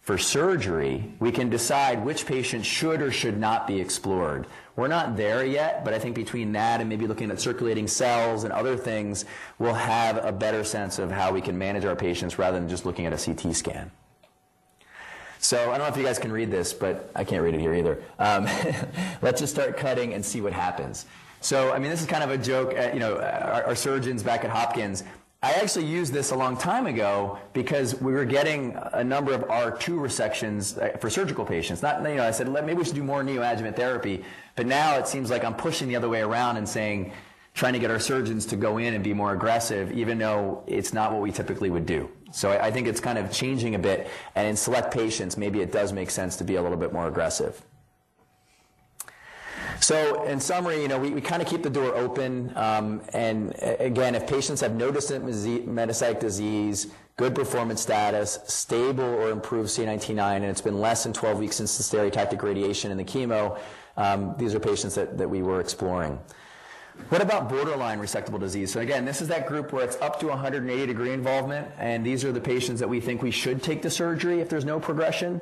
for surgery, we can decide which patients should or should not be explored. We're not there yet, but I think between that and maybe looking at circulating cells and other things, we'll have a better sense of how we can manage our patients rather than just looking at a CT scan. So I don't know if you guys can read this, but I can't read it here either. Um, let's just start cutting and see what happens. So, I mean, this is kind of a joke. At, you know, our, our surgeons back at Hopkins, I actually used this a long time ago because we were getting a number of R2 resections uh, for surgical patients. Not, you know, I said, maybe we should do more neoadjuvant therapy. But now it seems like I'm pushing the other way around and saying, trying to get our surgeons to go in and be more aggressive, even though it's not what we typically would do. So I, I think it's kind of changing a bit. And in select patients, maybe it does make sense to be a little bit more aggressive. So in summary, you know, we, we kind of keep the door open. Um, and again, if patients have no distant metastatic disease, good performance status, stable or improved CA19-9, and it's been less than 12 weeks since the stereotactic radiation and the chemo, um, these are patients that, that we were exploring. What about borderline resectable disease? So again, this is that group where it's up to 180 degree involvement, and these are the patients that we think we should take to surgery if there's no progression.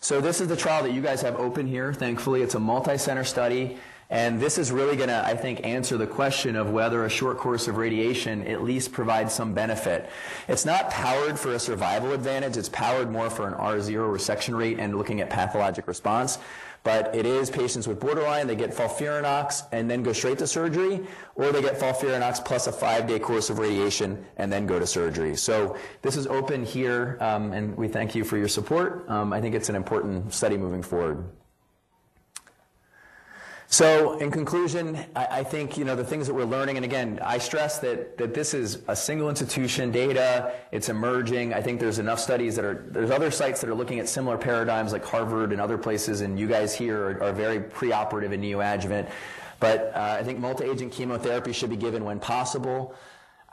So this is the trial that you guys have open here. Thankfully, it's a multi-center study. And this is really going to, I think, answer the question of whether a short course of radiation at least provides some benefit. It's not powered for a survival advantage. It's powered more for an R0 resection rate and looking at pathologic response. But it is patients with borderline, they get FOLFIRINOX and then go straight to surgery, or they get FOLFIRINOX plus a five-day course of radiation and then go to surgery. So this is open here, um, and we thank you for your support. Um, I think it's an important study moving forward. So, in conclusion, I, I think you know the things that we're learning, and again, I stress that that this is a single institution data. It's emerging. I think there's enough studies that are there's other sites that are looking at similar paradigms, like Harvard and other places, and you guys here are, are very preoperative and neoadjuvant. But uh, I think multi-agent chemotherapy should be given when possible.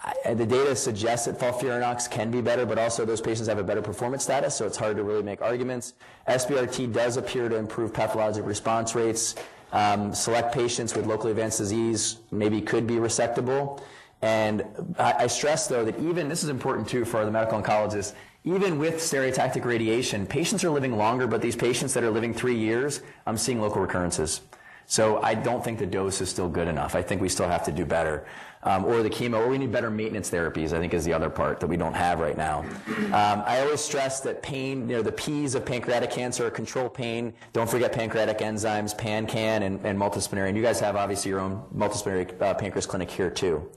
I, the data suggests that FOLFIRINOX can be better, but also those patients have a better performance status, so it's hard to really make arguments. SBRT does appear to improve pathologic response rates. Um, select patients with locally advanced disease maybe could be resectable. And I, I stress, though, that even, this is important too for the medical oncologists, even with stereotactic radiation, patients are living longer, but these patients that are living three years, I'm seeing local recurrences. So I don't think the dose is still good enough. I think we still have to do better. Um, or the chemo, or we need better maintenance therapies, I think is the other part that we don't have right now. Um, I always stress that pain, you know, the P's of pancreatic cancer are control pain. Don't forget pancreatic enzymes, PanCan, and, and multidisciplinary. And you guys have obviously your own multidisciplinary uh, pancreas clinic here too.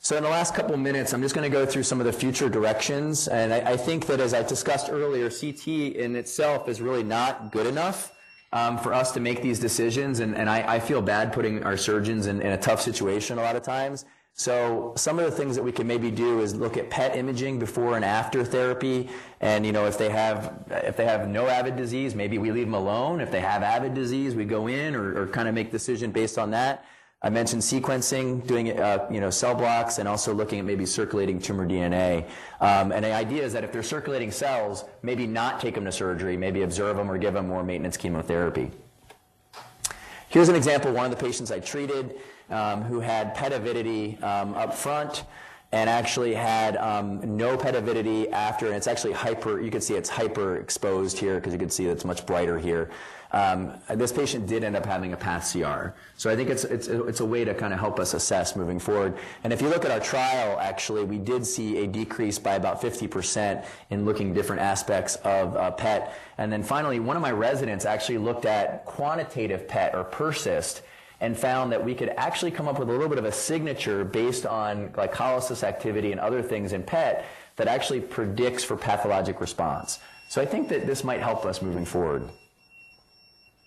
So in the last couple minutes, I'm just going to go through some of the future directions. And I, I think that as I discussed earlier, CT in itself is really not good enough um, for us to make these decisions. And, and I, I feel bad putting our surgeons in, in a tough situation a lot of times. So some of the things that we can maybe do is look at PET imaging before and after therapy. And, you know, if they have, if they have no avid disease, maybe we leave them alone. If they have avid disease, we go in or, or kind of make decision based on that. I mentioned sequencing, doing uh, you know cell blocks, and also looking at maybe circulating tumor DNA. Um, and the idea is that if they're circulating cells, maybe not take them to surgery, maybe observe them or give them more maintenance chemotherapy. Here's an example of one of the patients I treated um, who had PET avidity um, up front and actually had um, no PET avidity after, and it's actually hyper, you can see it's hyper exposed here because you can see it's much brighter here. Um, this patient did end up having a path CR. So I think it's, it's, it's a way to kind of help us assess moving forward. And if you look at our trial, actually, we did see a decrease by about 50% in looking different aspects of uh, PET. And then finally, one of my residents actually looked at quantitative PET or PERCIST and found that we could actually come up with a little bit of a signature based on glycolysis activity and other things in PET that actually predicts for pathologic response. So I think that this might help us moving forward.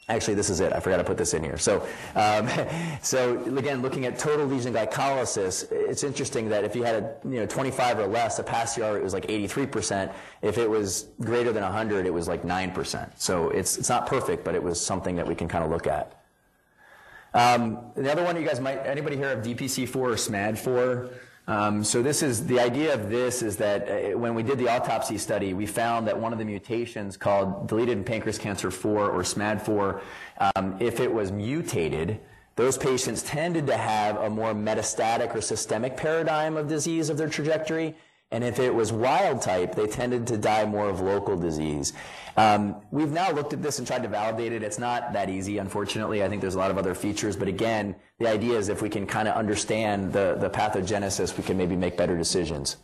Actually, this is it. I forgot to put this in here. So, um, so again, looking at total lesion glycolysis, it's interesting that if you had a you know 25 or less, a path CR it was like 83%. If it was greater than 100, it was like 9%. So it's it's not perfect, but it was something that we can kind of look at. Um, the other one you guys might anybody hear of DPC4 or SMAD4? Um, so this is the idea of this is that uh, when we did the autopsy study, we found that one of the mutations called deleted in pancreas cancer 4 or SMAD4, um, if it was mutated, those patients tended to have a more metastatic or systemic paradigm of disease of their trajectory. And if it was wild type, they tended to die more of local disease. Um, we've now looked at this and tried to validate it. It's not that easy, unfortunately. I think there's a lot of other features. But again, the idea is if we can kind of understand the, the pathogenesis, we can maybe make better decisions.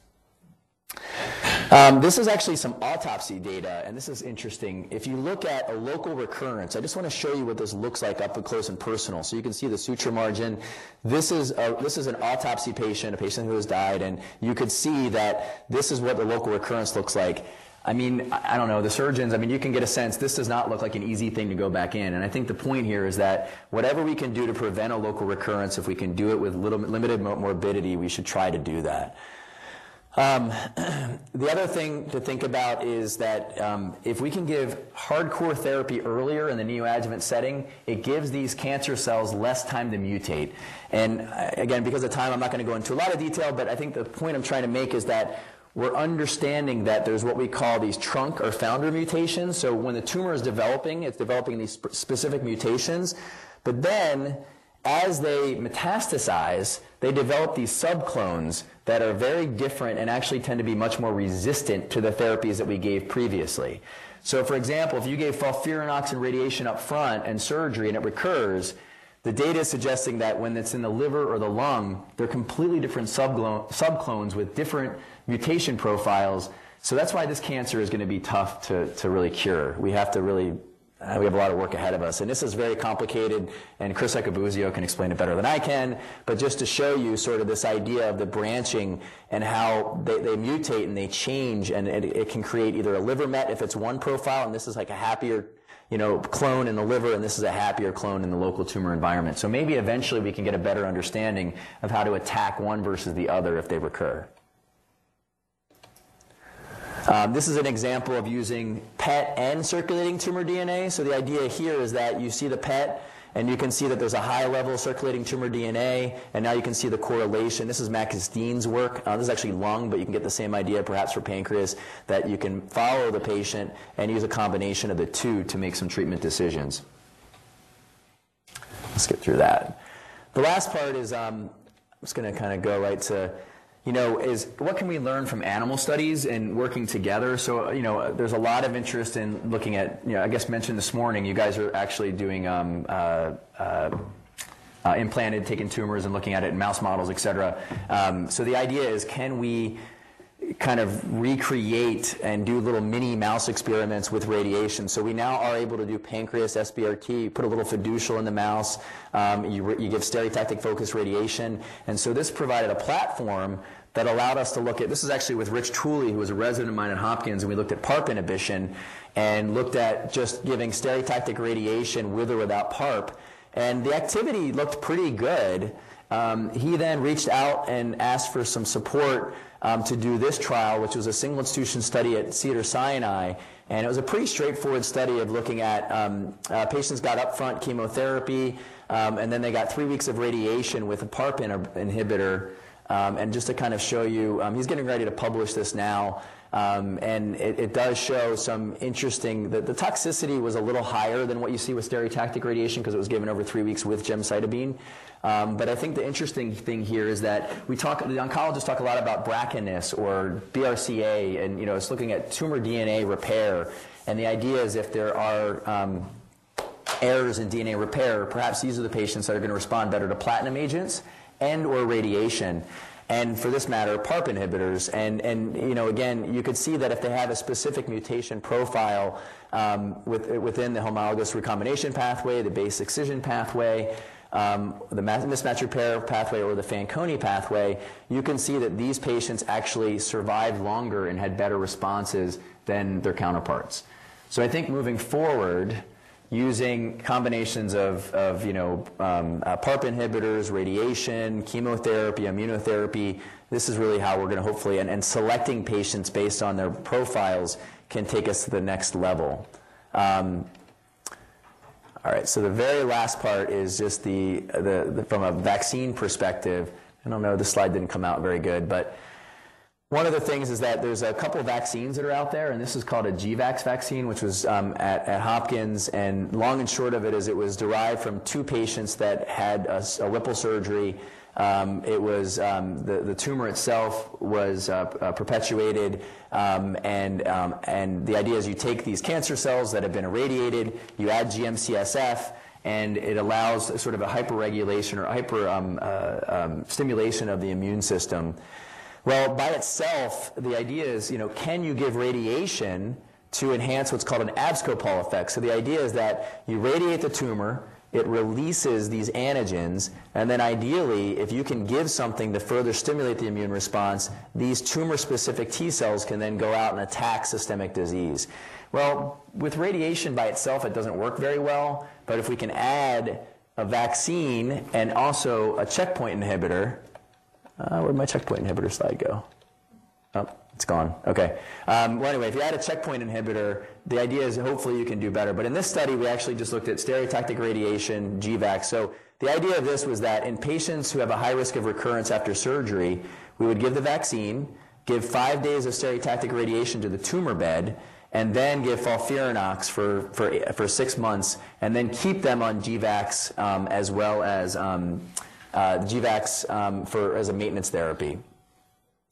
Um, this is actually some autopsy data, and this is interesting. If you look at a local recurrence, I just want to show you what this looks like up close and personal. So you can see the suture margin. This is, a, this is an autopsy patient, a patient who has died, and you could see that this is what the local recurrence looks like. I mean, I don't know, the surgeons, I mean, you can get a sense this does not look like an easy thing to go back in. And I think the point here is that whatever we can do to prevent a local recurrence, if we can do it with little, limited morbidity, we should try to do that. Um, the other thing to think about is that um, if we can give hardcore therapy earlier in the neoadjuvant setting, it gives these cancer cells less time to mutate. And uh, again, because of time, I'm not going to go into a lot of detail, but I think the point I'm trying to make is that we're understanding that there's what we call these trunk or founder mutations. So when the tumor is developing, it's developing these sp- specific mutations. But then, as they metastasize, they develop these subclones that are very different and actually tend to be much more resistant to the therapies that we gave previously. So, for example, if you gave FOLFIRINOX and radiation up front and surgery and it recurs, the data is suggesting that when it's in the liver or the lung, they're completely different subclones with different mutation profiles. So that's why this cancer is going to be tough to, to really cure. We have to really uh, we have a lot of work ahead of us. And this is very complicated, and Chris Iacobuzio can explain it better than I can. But just to show you sort of this idea of the branching and how they, they mutate and they change, and it, it, can create either a liver met if it's one profile, and this is like a happier you know, clone in the liver, and this is a happier clone in the local tumor environment. So maybe eventually we can get a better understanding of how to attack one versus the other if they recur. Um, this is an example of using PET and circulating tumor DNA. So the idea here is that you see the PET, and you can see that there's a high level of circulating tumor DNA, and now you can see the correlation. This is Max Diehn's work. Uh, this is actually lung, but you can get the same idea perhaps for pancreas, that you can follow the patient and use a combination of the two to make some treatment decisions. Let's get through that. The last part is um, I'm just going to kind of go right to you know, is what can we learn from animal studies and working together? So, you know, there's a lot of interest in looking at, you know, I guess mentioned this morning, you guys are actually doing um, uh, uh, uh, implanted, taking tumors and looking at it in mouse models, et cetera. Um, so the idea is, can we kind of recreate and do little mini mouse experiments with radiation. So we now are able to do pancreas SBRT. Put a little fiducial in the mouse. Um, you, you give stereotactic focused radiation. And so this provided a platform that allowed us to look at this is actually with Rich Tuli, who was a resident of mine at Hopkins, and we looked at PARP inhibition and looked at just giving stereotactic radiation with or without PARP. And the activity looked pretty good. Um, he then reached out and asked for some support um, to do this trial, which was a single institution study at Cedar Sinai. And it was a pretty straightforward study of looking at um, uh, patients got upfront chemotherapy, um, and then they got three weeks of radiation with a PARP inhibitor. Um, and just to kind of show you, um, he's getting ready to publish this now. Um, and it, it, does show some interesting, the, the, toxicity was a little higher than what you see with stereotactic radiation because it was given over three weeks with gemcitabine. Um, but I think the interesting thing here is that we talk, the oncologists talk a lot about BRCA or BRCA, and you know, it's looking at tumor DNA repair. And the idea is if there are um, errors in DNA repair, perhaps these are the patients that are going to respond better to platinum agents and or radiation and for this matter, PARP inhibitors. And, and you know, again, you could see that if they have a specific mutation profile um, with, within the homologous recombination pathway, the base excision pathway, um, the mismatch repair pathway or the Fanconi pathway, you can see that these patients actually survived longer and had better responses than their counterparts. So I think moving forward, using combinations of, of you know, um, uh, PARP inhibitors, radiation, chemotherapy, immunotherapy. This is really how we're going to hopefully, and, and selecting patients based on their profiles can take us to the next level. Um, all right, so the very last part is just the, the, the, from a vaccine perspective. I don't know, the slide didn't come out very good, but one of the things is that there's a couple vaccines that are out there, and this is called a GVAX vaccine, which was um, at, at, Hopkins. And long and short of it is it was derived from two patients that had a, a Whipple surgery. Um, it was um, the, the tumor itself was uh, uh, perpetuated, um, and um, and the idea is you take these cancer cells that have been irradiated, you add GM-CSF, and it allows sort of a hyperregulation or hyper um, uh, stimulation of the immune system. Well, by itself, the idea is, you know, can you give radiation to enhance what's called an abscopal effect? So the idea is that you radiate the tumor, it releases these antigens, and then ideally, if you can give something to further stimulate the immune response, these tumor-specific T cells can then go out and attack systemic disease. Well, with radiation by itself, it doesn't work very well, but if we can add a vaccine and also a checkpoint inhibitor, uh, where'd my checkpoint inhibitor slide go? Oh, it's gone. Okay. Um, well, anyway, if you add a checkpoint inhibitor, the idea is hopefully you can do better. But in this study, we actually just looked at stereotactic radiation, GVAX. So the idea of this was that in patients who have a high risk of recurrence after surgery, we would give the vaccine, give five days of stereotactic radiation to the tumor bed, and then give FOLFIRINOX for, for, for six months, and then keep them on GVAX um, as well as um, uh, GVAX um, for, as a maintenance therapy.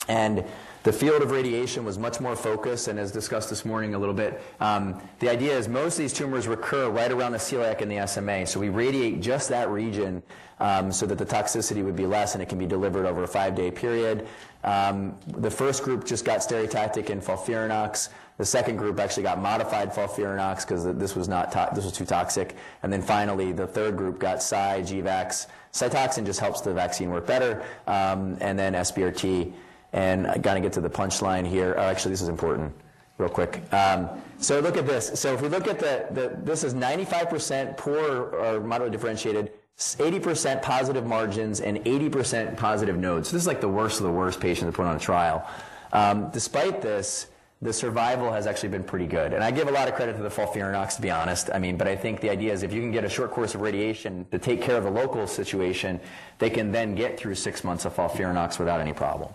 And the field of radiation was much more focused, and as discussed this morning a little bit, um, the idea is most of these tumors recur right around the celiac and the SMA. So we radiate just that region um, so that the toxicity would be less and it can be delivered over a five day period. Um, the first group just got stereotactic and FOLFIRINOX. The second group actually got modified FOLFIRINOX because this was not this was too toxic. And then finally, the third group got Cy, GVAX. Cytoxan just helps the vaccine work better, um, and then SBRT. And I got to get to the punchline here. Oh, actually, this is important. real quick. Um, so look at this. So if we look at the, this is 95% poor or moderately differentiated, 80% positive margins, and 80% positive nodes. So this is like the worst of the worst patients to put on a trial. Um, despite this, the survival has actually been pretty good. And I give a lot of credit to the FOLFIRINOX, to be honest. I mean, but I think the idea is if you can get a short course of radiation to take care of the local situation, they can then get through six months of FOLFIRINOX without any problem.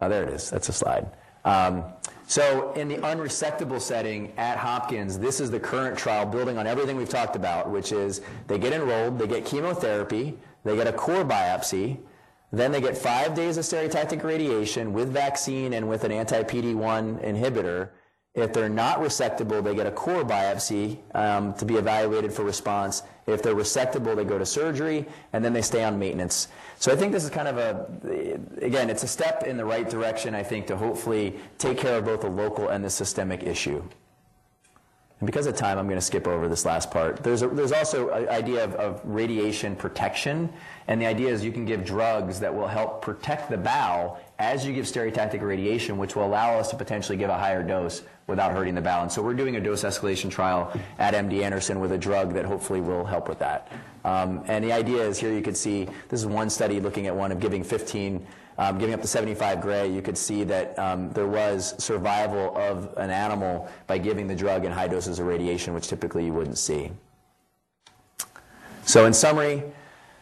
Oh, there it is. That's a slide. Um, so in the unresectable setting at Hopkins, this is the current trial building on everything we've talked about, which is they get enrolled, they get chemotherapy, they get a core biopsy, then they get five days of stereotactic radiation with vaccine and with an anti-PD-1 inhibitor. If they're not resectable, they get a core biopsy um, to be evaluated for response. If they're resectable, they go to surgery, and then they stay on maintenance. So I think this is kind of a, again, it's a step in the right direction, I think, to hopefully take care of both the local and the systemic issue. And because of time, I'm going to skip over this last part. There's, a, there's also an idea of, of radiation protection, and the idea is you can give drugs that will help protect the bowel as you give stereotactic radiation, which will allow us to potentially give a higher dose without hurting the bowel. And so we're doing a dose escalation trial at MD Anderson with a drug that hopefully will help with that. Um, and the idea is here you can see this is one study looking at one of giving 15 um, giving up to 75 gray, you could see that um, there was survival of an animal by giving the drug in high doses of radiation, which typically you wouldn't see. So, in summary,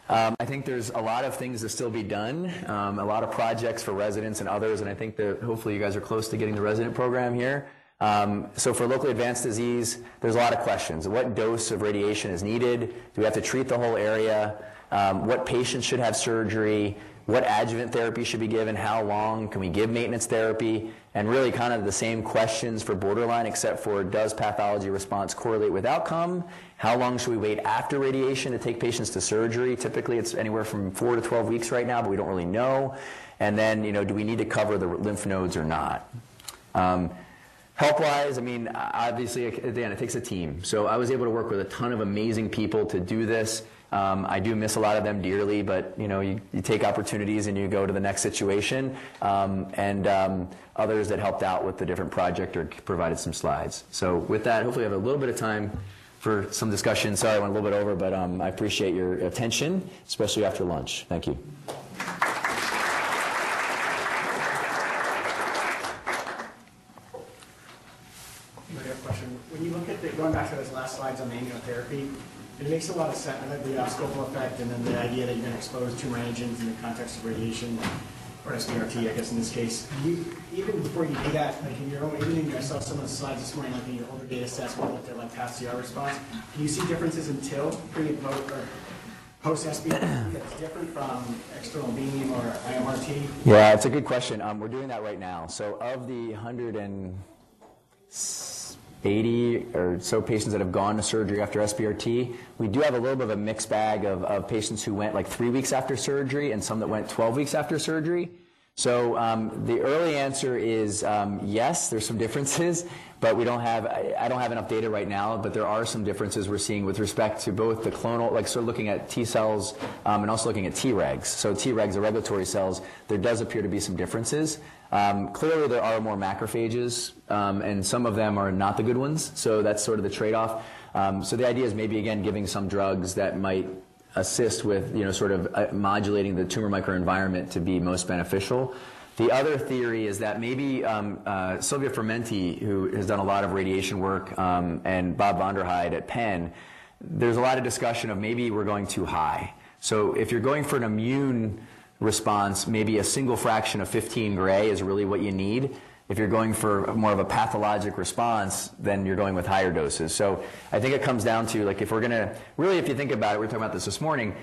um, I think there's a lot of things to still be done, um, a lot of projects for residents and others, and I think that hopefully you guys are close to getting the resident program here. Um, so for locally advanced disease, there's a lot of questions. What dose of radiation is needed? Do we have to treat the whole area? Um, what patients should have surgery? what adjuvant therapy should be given, how long, can we give maintenance therapy, and really kind of the same questions for borderline, except for does pathology response correlate with outcome? How long should we wait after radiation to take patients to surgery? Typically, it's anywhere from four to 12 weeks right now, but we don't really know. And then, you know, do we need to cover the lymph nodes or not? Um, Help-wise, I mean, obviously, again, it takes a team. So I was able to work with a ton of amazing people to do this. Um, I do miss a lot of them dearly, but you know, you, you take opportunities and you go to the next situation. Um, and um, others that helped out with the different project or provided some slides. So with that, hopefully, I have a little bit of time for some discussion. Sorry, I went a little bit over, but um, I appreciate your attention, especially after lunch. Thank you. When you look at the, going back to those last slides on the immunotherapy, it makes a lot of sense, I like the abscopal effect and then the idea that you're going to expose tumor antigens in the context of radiation, or SBRT, I guess in this case. You, even before you do that, like in your own, even in I saw some of the slides this morning, like in your older data sets, where you looked at like past CR response, can you see differences in TIL, pre and post, or post SBRT that's different from external beam or IMRT? Yeah, it's a good question. Um, we're doing that right now. So of the 100 and 80 or so patients that have gone to surgery after SBRT. We do have a little bit of a mixed bag of, of patients who went like three weeks after surgery and some that went 12 weeks after surgery. So um, the early answer is um, yes, there's some differences, but we don't have, I, I, don't have enough data right now, but there are some differences we're seeing with respect to both the clonal, like sort of looking at T cells um, and also looking at Tregs. So Tregs, the regulatory cells, there does appear to be some differences. Um, clearly, there are more macrophages, um, and some of them are not the good ones, so that's sort of the trade-off. Um, so the idea is maybe, again, giving some drugs that might assist with, you know, sort of uh, modulating the tumor microenvironment to be most beneficial. The other theory is that maybe um, uh, Silvia Formenti, who has done a lot of radiation work, um, and Bob Vonderheide at Penn, there's a lot of discussion of maybe we're going too high. So if you're going for an immune response, maybe a single fraction of 15 gray is really what you need. If you're going for more of a pathologic response, then you're going with higher doses. So I think it comes down to like if we're going to really, if you think about it, we are talking about this this morning.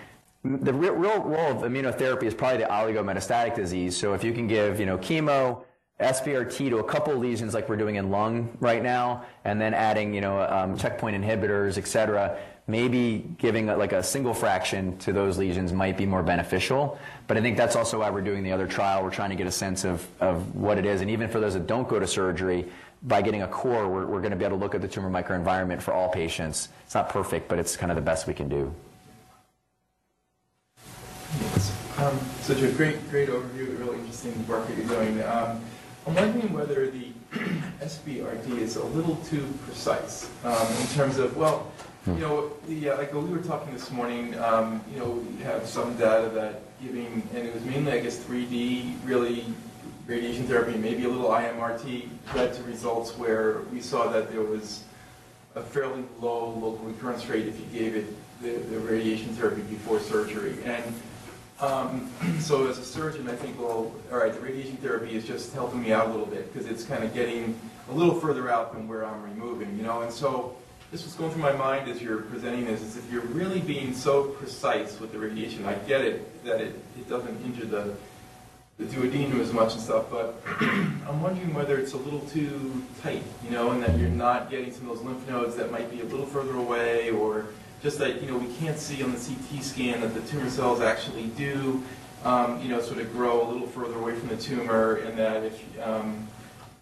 The real, real role of immunotherapy is probably the oligometastatic disease. So if you can give, you know, chemo, SBRT to a couple lesions like we're doing in lung right now, and then adding, you know, um, checkpoint inhibitors, et cetera, maybe giving a, like a single fraction to those lesions might be more beneficial. But I think that's also why we're doing the other trial. We're trying to get a sense of, of what it is. And even for those that don't go to surgery, by getting a core, we're, we're going to be able to look at the tumor microenvironment for all patients. It's not perfect, but it's kind of the best we can do. Um, such a great, great overview, really interesting work that you're doing. Um, I'm wondering whether the SBRT is a little too precise um, in terms of, well, you know, the, uh, like we were talking this morning, um, you know, you have some data that giving, and it was mainly, I guess, 3D, really radiation therapy, maybe a little IMRT, led to results where we saw that there was a fairly low local recurrence rate if you gave it the, the radiation therapy before surgery. And um, so as a surgeon, I think, well, all right, the radiation therapy is just helping me out a little bit because it's kind of getting a little further out than where I'm removing, you know? And so this was going through my mind as you're presenting this, is if you're really being so precise with the radiation, I get it, that it, it doesn't injure the, the duodenum as much and stuff, but I'm wondering whether it's a little too tight, you know, and that you're not getting some of those lymph nodes that might be a little further away, or just that, you know, we can't see on the CT scan that the tumor cells actually do, um, you know, sort of grow a little further away from the tumor, and that if, um,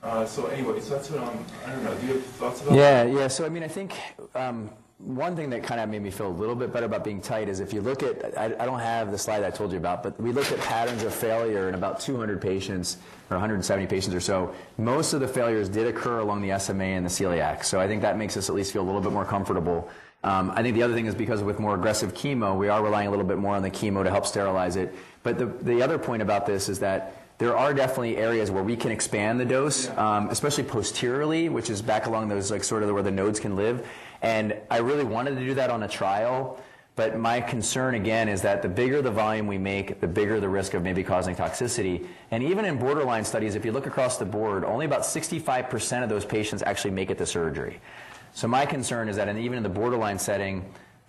uh, so anyway, so that's what I'm, I don't know, do you have thoughts about that? Yeah, yeah. So I mean, I think um, one thing that kind of made me feel a little bit better about being tight is if you look at, I, I don't have the slide I told you about, but we looked at patterns of failure in about 200 patients or 170 patients or so. Most of the failures did occur along the SMA and the celiac. So I think that makes us at least feel a little bit more comfortable. Um, I think the other thing is because with more aggressive chemo, we are relying a little bit more on the chemo to help sterilize it. But the, the other point about this is that there are definitely areas where we can expand the dose, um, especially posteriorly, which is back along those like sort of where the nodes can live. And I really wanted to do that on a trial, but my concern again is that the bigger the volume we make, the bigger the risk of maybe causing toxicity. And even in borderline studies, if you look across the board, only about 65% of those patients actually make it to surgery. So my concern is that in, even in the borderline setting,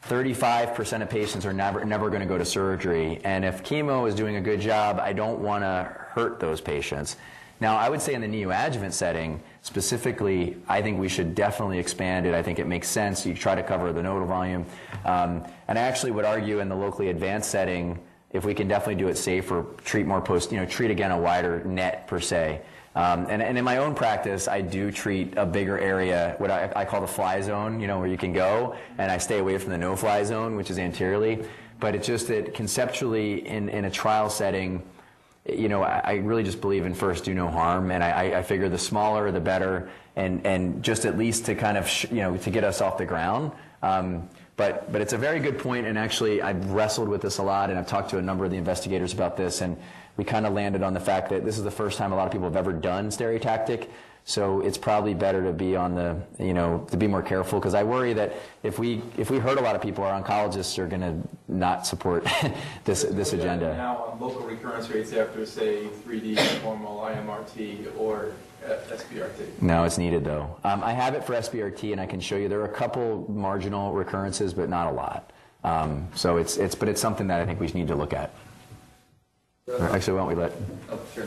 35% of patients are never, never going to go to surgery. And if chemo is doing a good job, I don't want to hurt those patients. Now, I would say in the neoadjuvant setting, specifically, I think we should definitely expand it. I think it makes sense. You try to cover the nodal volume. Um, and I actually would argue in the locally advanced setting, if we can definitely do it safer, treat more post, you know, treat again a wider net per se. Um, and, and in my own practice, I do treat a bigger area, what I, I call the fly zone, you know, where you can go, and I stay away from the no-fly zone, which is anteriorly. But it's just that conceptually, in, in a trial setting, you know, I, I really just believe in first do no harm, and I, I figure the smaller the better, and, and just at least to kind of, you know, to get us off the ground. Um, but, but it's a very good point, and actually, I've wrestled with this a lot, and I've talked to a number of the investigators about this, and we kind of landed on the fact that this is the first time a lot of people have ever done stereotactic. So it's probably better to be on the, you know, to be more careful because I worry that if we if we hurt a lot of people, our oncologists are going to not support this this Look at it agenda. Now, on local recurrence rates after, say, 3D formal IMRT or uh, SBRT. No, it's needed though. Um, I have it for SBRT, and I can show you there are a couple marginal recurrences, but not a lot. Um, so it's it's but it's something that I think we need to look at. Or Actually, why don't we let? Oh, sure.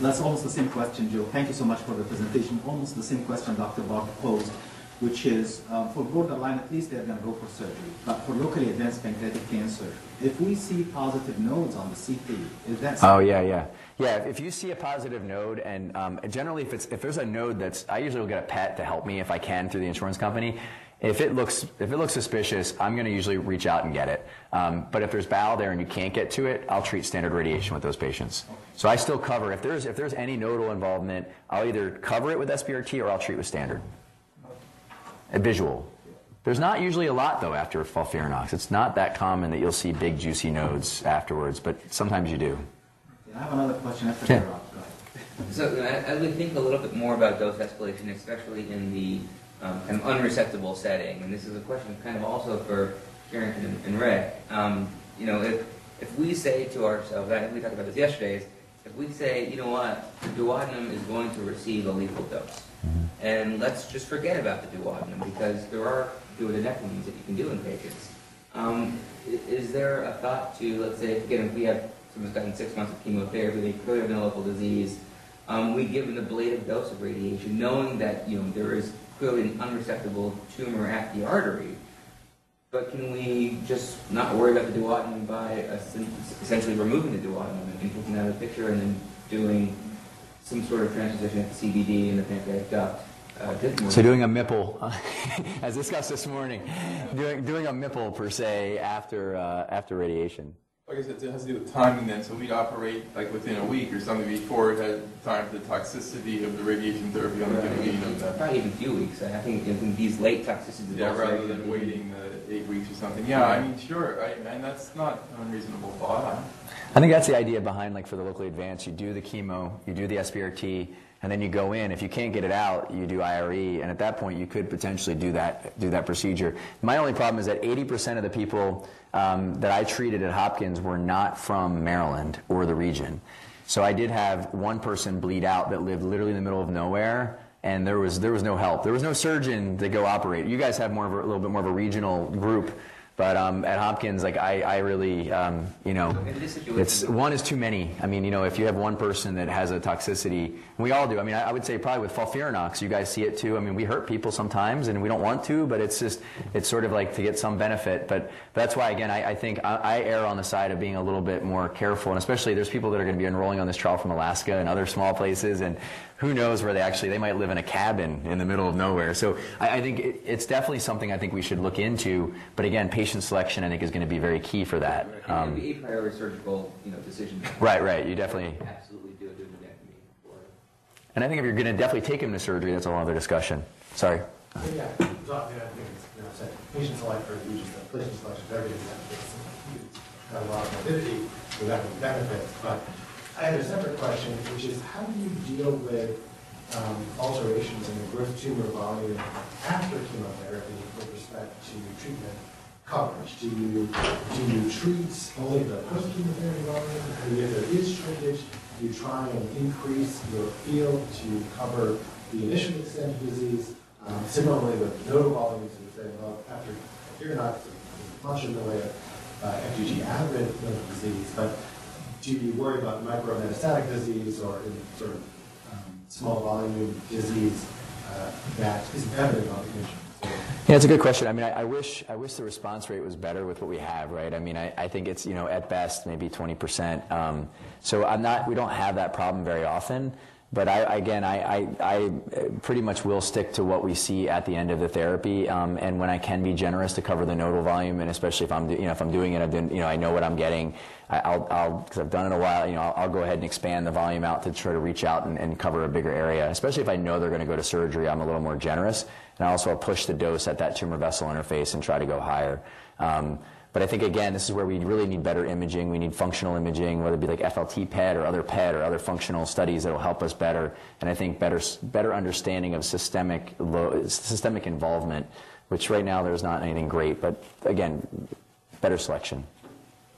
That's almost the same question, Joe. Thank you so much for the presentation. Almost the same question Dr. Bob posed, which is, um, for borderline, at least they're going to go for surgery. But for locally advanced pancreatic cancer, if we see positive nodes on the CT, is that... Oh yeah, yeah, yeah. If if you see a positive node, and um, generally, if it's if there's a node that's, I usually will get a pet to help me if I can through the insurance company. If it looks if it looks suspicious, I'm going to usually reach out and get it. Um, but if there's bowel there and you can't get to it, I'll treat standard radiation with those patients. So I still cover if there's if there's any nodal involvement, I'll either cover it with SBRT or I'll treat with standard. A visual. There's not usually a lot though after FOLFIRINOX. It's not that common that you'll see big juicy nodes afterwards, but sometimes you do. I have another question after Yeah. yeah. Rob. Go ahead. So uh, as we think a little bit more about dose escalation, especially in the kind of unresectable setting, and this is a question kind of also for Carrington and, and Rick. Um, you know, if if we say to ourselves, I think we talked about this yesterday, is if we say, you know what, the duodenum is going to receive a lethal dose, and let's just forget about the duodenum because there are duodenectomies that you can do in patients. Um, is there a thought to, let's say, again, if we have someone's gotten six months of chemotherapy, they could have been a local disease, um, we give them the ablative dose of radiation, knowing that you know there is clearly an unresectable tumor at the artery. But can we just not worry about the duodenum by essentially removing the duodenum and taking out of the picture and then doing some sort of transposition at the CBD and the pancreatic duct? Uh, So doing a MIPPLE, as discussed this morning, doing doing a MIPPLE per se after uh, after radiation. Like I said, it has to do with timing then, so we'd operate like within a week or something before it had time for the toxicity of the radiation therapy on the giving of that. Not even a few weeks, I think in in these late toxicities. Yeah, also- rather than waiting the eight weeks or something. Yeah, I mean, sure, I, and that's not an unreasonable thought. I think that's the idea behind, like, for the locally advanced, you do the chemo, you do the SBRT, and then you go in. If you can't get it out, you do IRE, and at that point, you could potentially do that, do that procedure. My only problem is that 80% of the people um, that I treated at Hopkins were not from Maryland or the region. So I did have one person bleed out that lived literally in the middle of nowhere, and there was, there was no help. There was no surgeon to go operate. You guys have more of a, a little bit more of a regional group. But um, at Hopkins, like I, I really, um, you know, In this situation- it's one is too many. I mean, you know, if you have one person that has a toxicity, we all do. I mean, I, I would say probably with FOLFIRINOX, you guys see it too. I mean, we hurt people sometimes, and we don't want to, but it's just, it's sort of like to get some benefit. But that's why, again, I, I think I, I err on the side of being a little bit more careful, and especially there's people that are going to be enrolling on this trial from Alaska and other small places, and who knows where they actually they might live in a cabin in the middle of nowhere. So I, I think it, it's definitely something I think we should look into. But again, patient selection I think is going to be very key for that. It Um, be a priori surgical, you know, decision. right, right. You definitely. Absolutely do a duodenectomy. or- And I think if you're going to definitely take him to surgery, that's a whole other discussion. Sorry. Yeah, I think it's, you know, said, patient selection, patient selection, everything, that's, got a lot of morbidity, so that would benefit, but I had a separate question, which is, how do you deal with, um, alterations in the gross tumor volume after chemotherapy with respect to treatment coverage? Do you, do you treat only the post-chemotherapy volume, and if there is shrinkage, do you try and increase your field to cover the initial extent of disease? Um, Similarly with nodal volumes, you say, well, after, you're not much in the way of uh, aberrant nodal disease, but do you worry about micrometastatic disease or sort of um, small volume disease uh, that is evident on the imaging? Yeah, it's a good question. I mean, I, I wish I wish the response rate was better with what we have, right? I mean, I, I think it's you know at best maybe 20 percent. Um, so I'm not. We don't have that problem very often. But I, again, I, I, I pretty much will stick to what we see at the end of the therapy, um, and when I can be generous to cover the nodal volume, and especially if I'm, you know, if I'm doing it, I've been, you know, I know what I'm getting. I'll, I'll, because I've done it a while, you know, I'll, I'll go ahead and expand the volume out to try to reach out and, and cover a bigger area. Especially if I know they're going to go to surgery, I'm a little more generous, and I also will push the dose at that tumor vessel interface and try to go higher. Um, but I think, again, this is where we really need better imaging. We need functional imaging, whether it be like FLT PET or other PET or other functional studies that will help us better. And I think better, better understanding of systemic, systemic involvement, which right now there's not anything great. But again, better selection.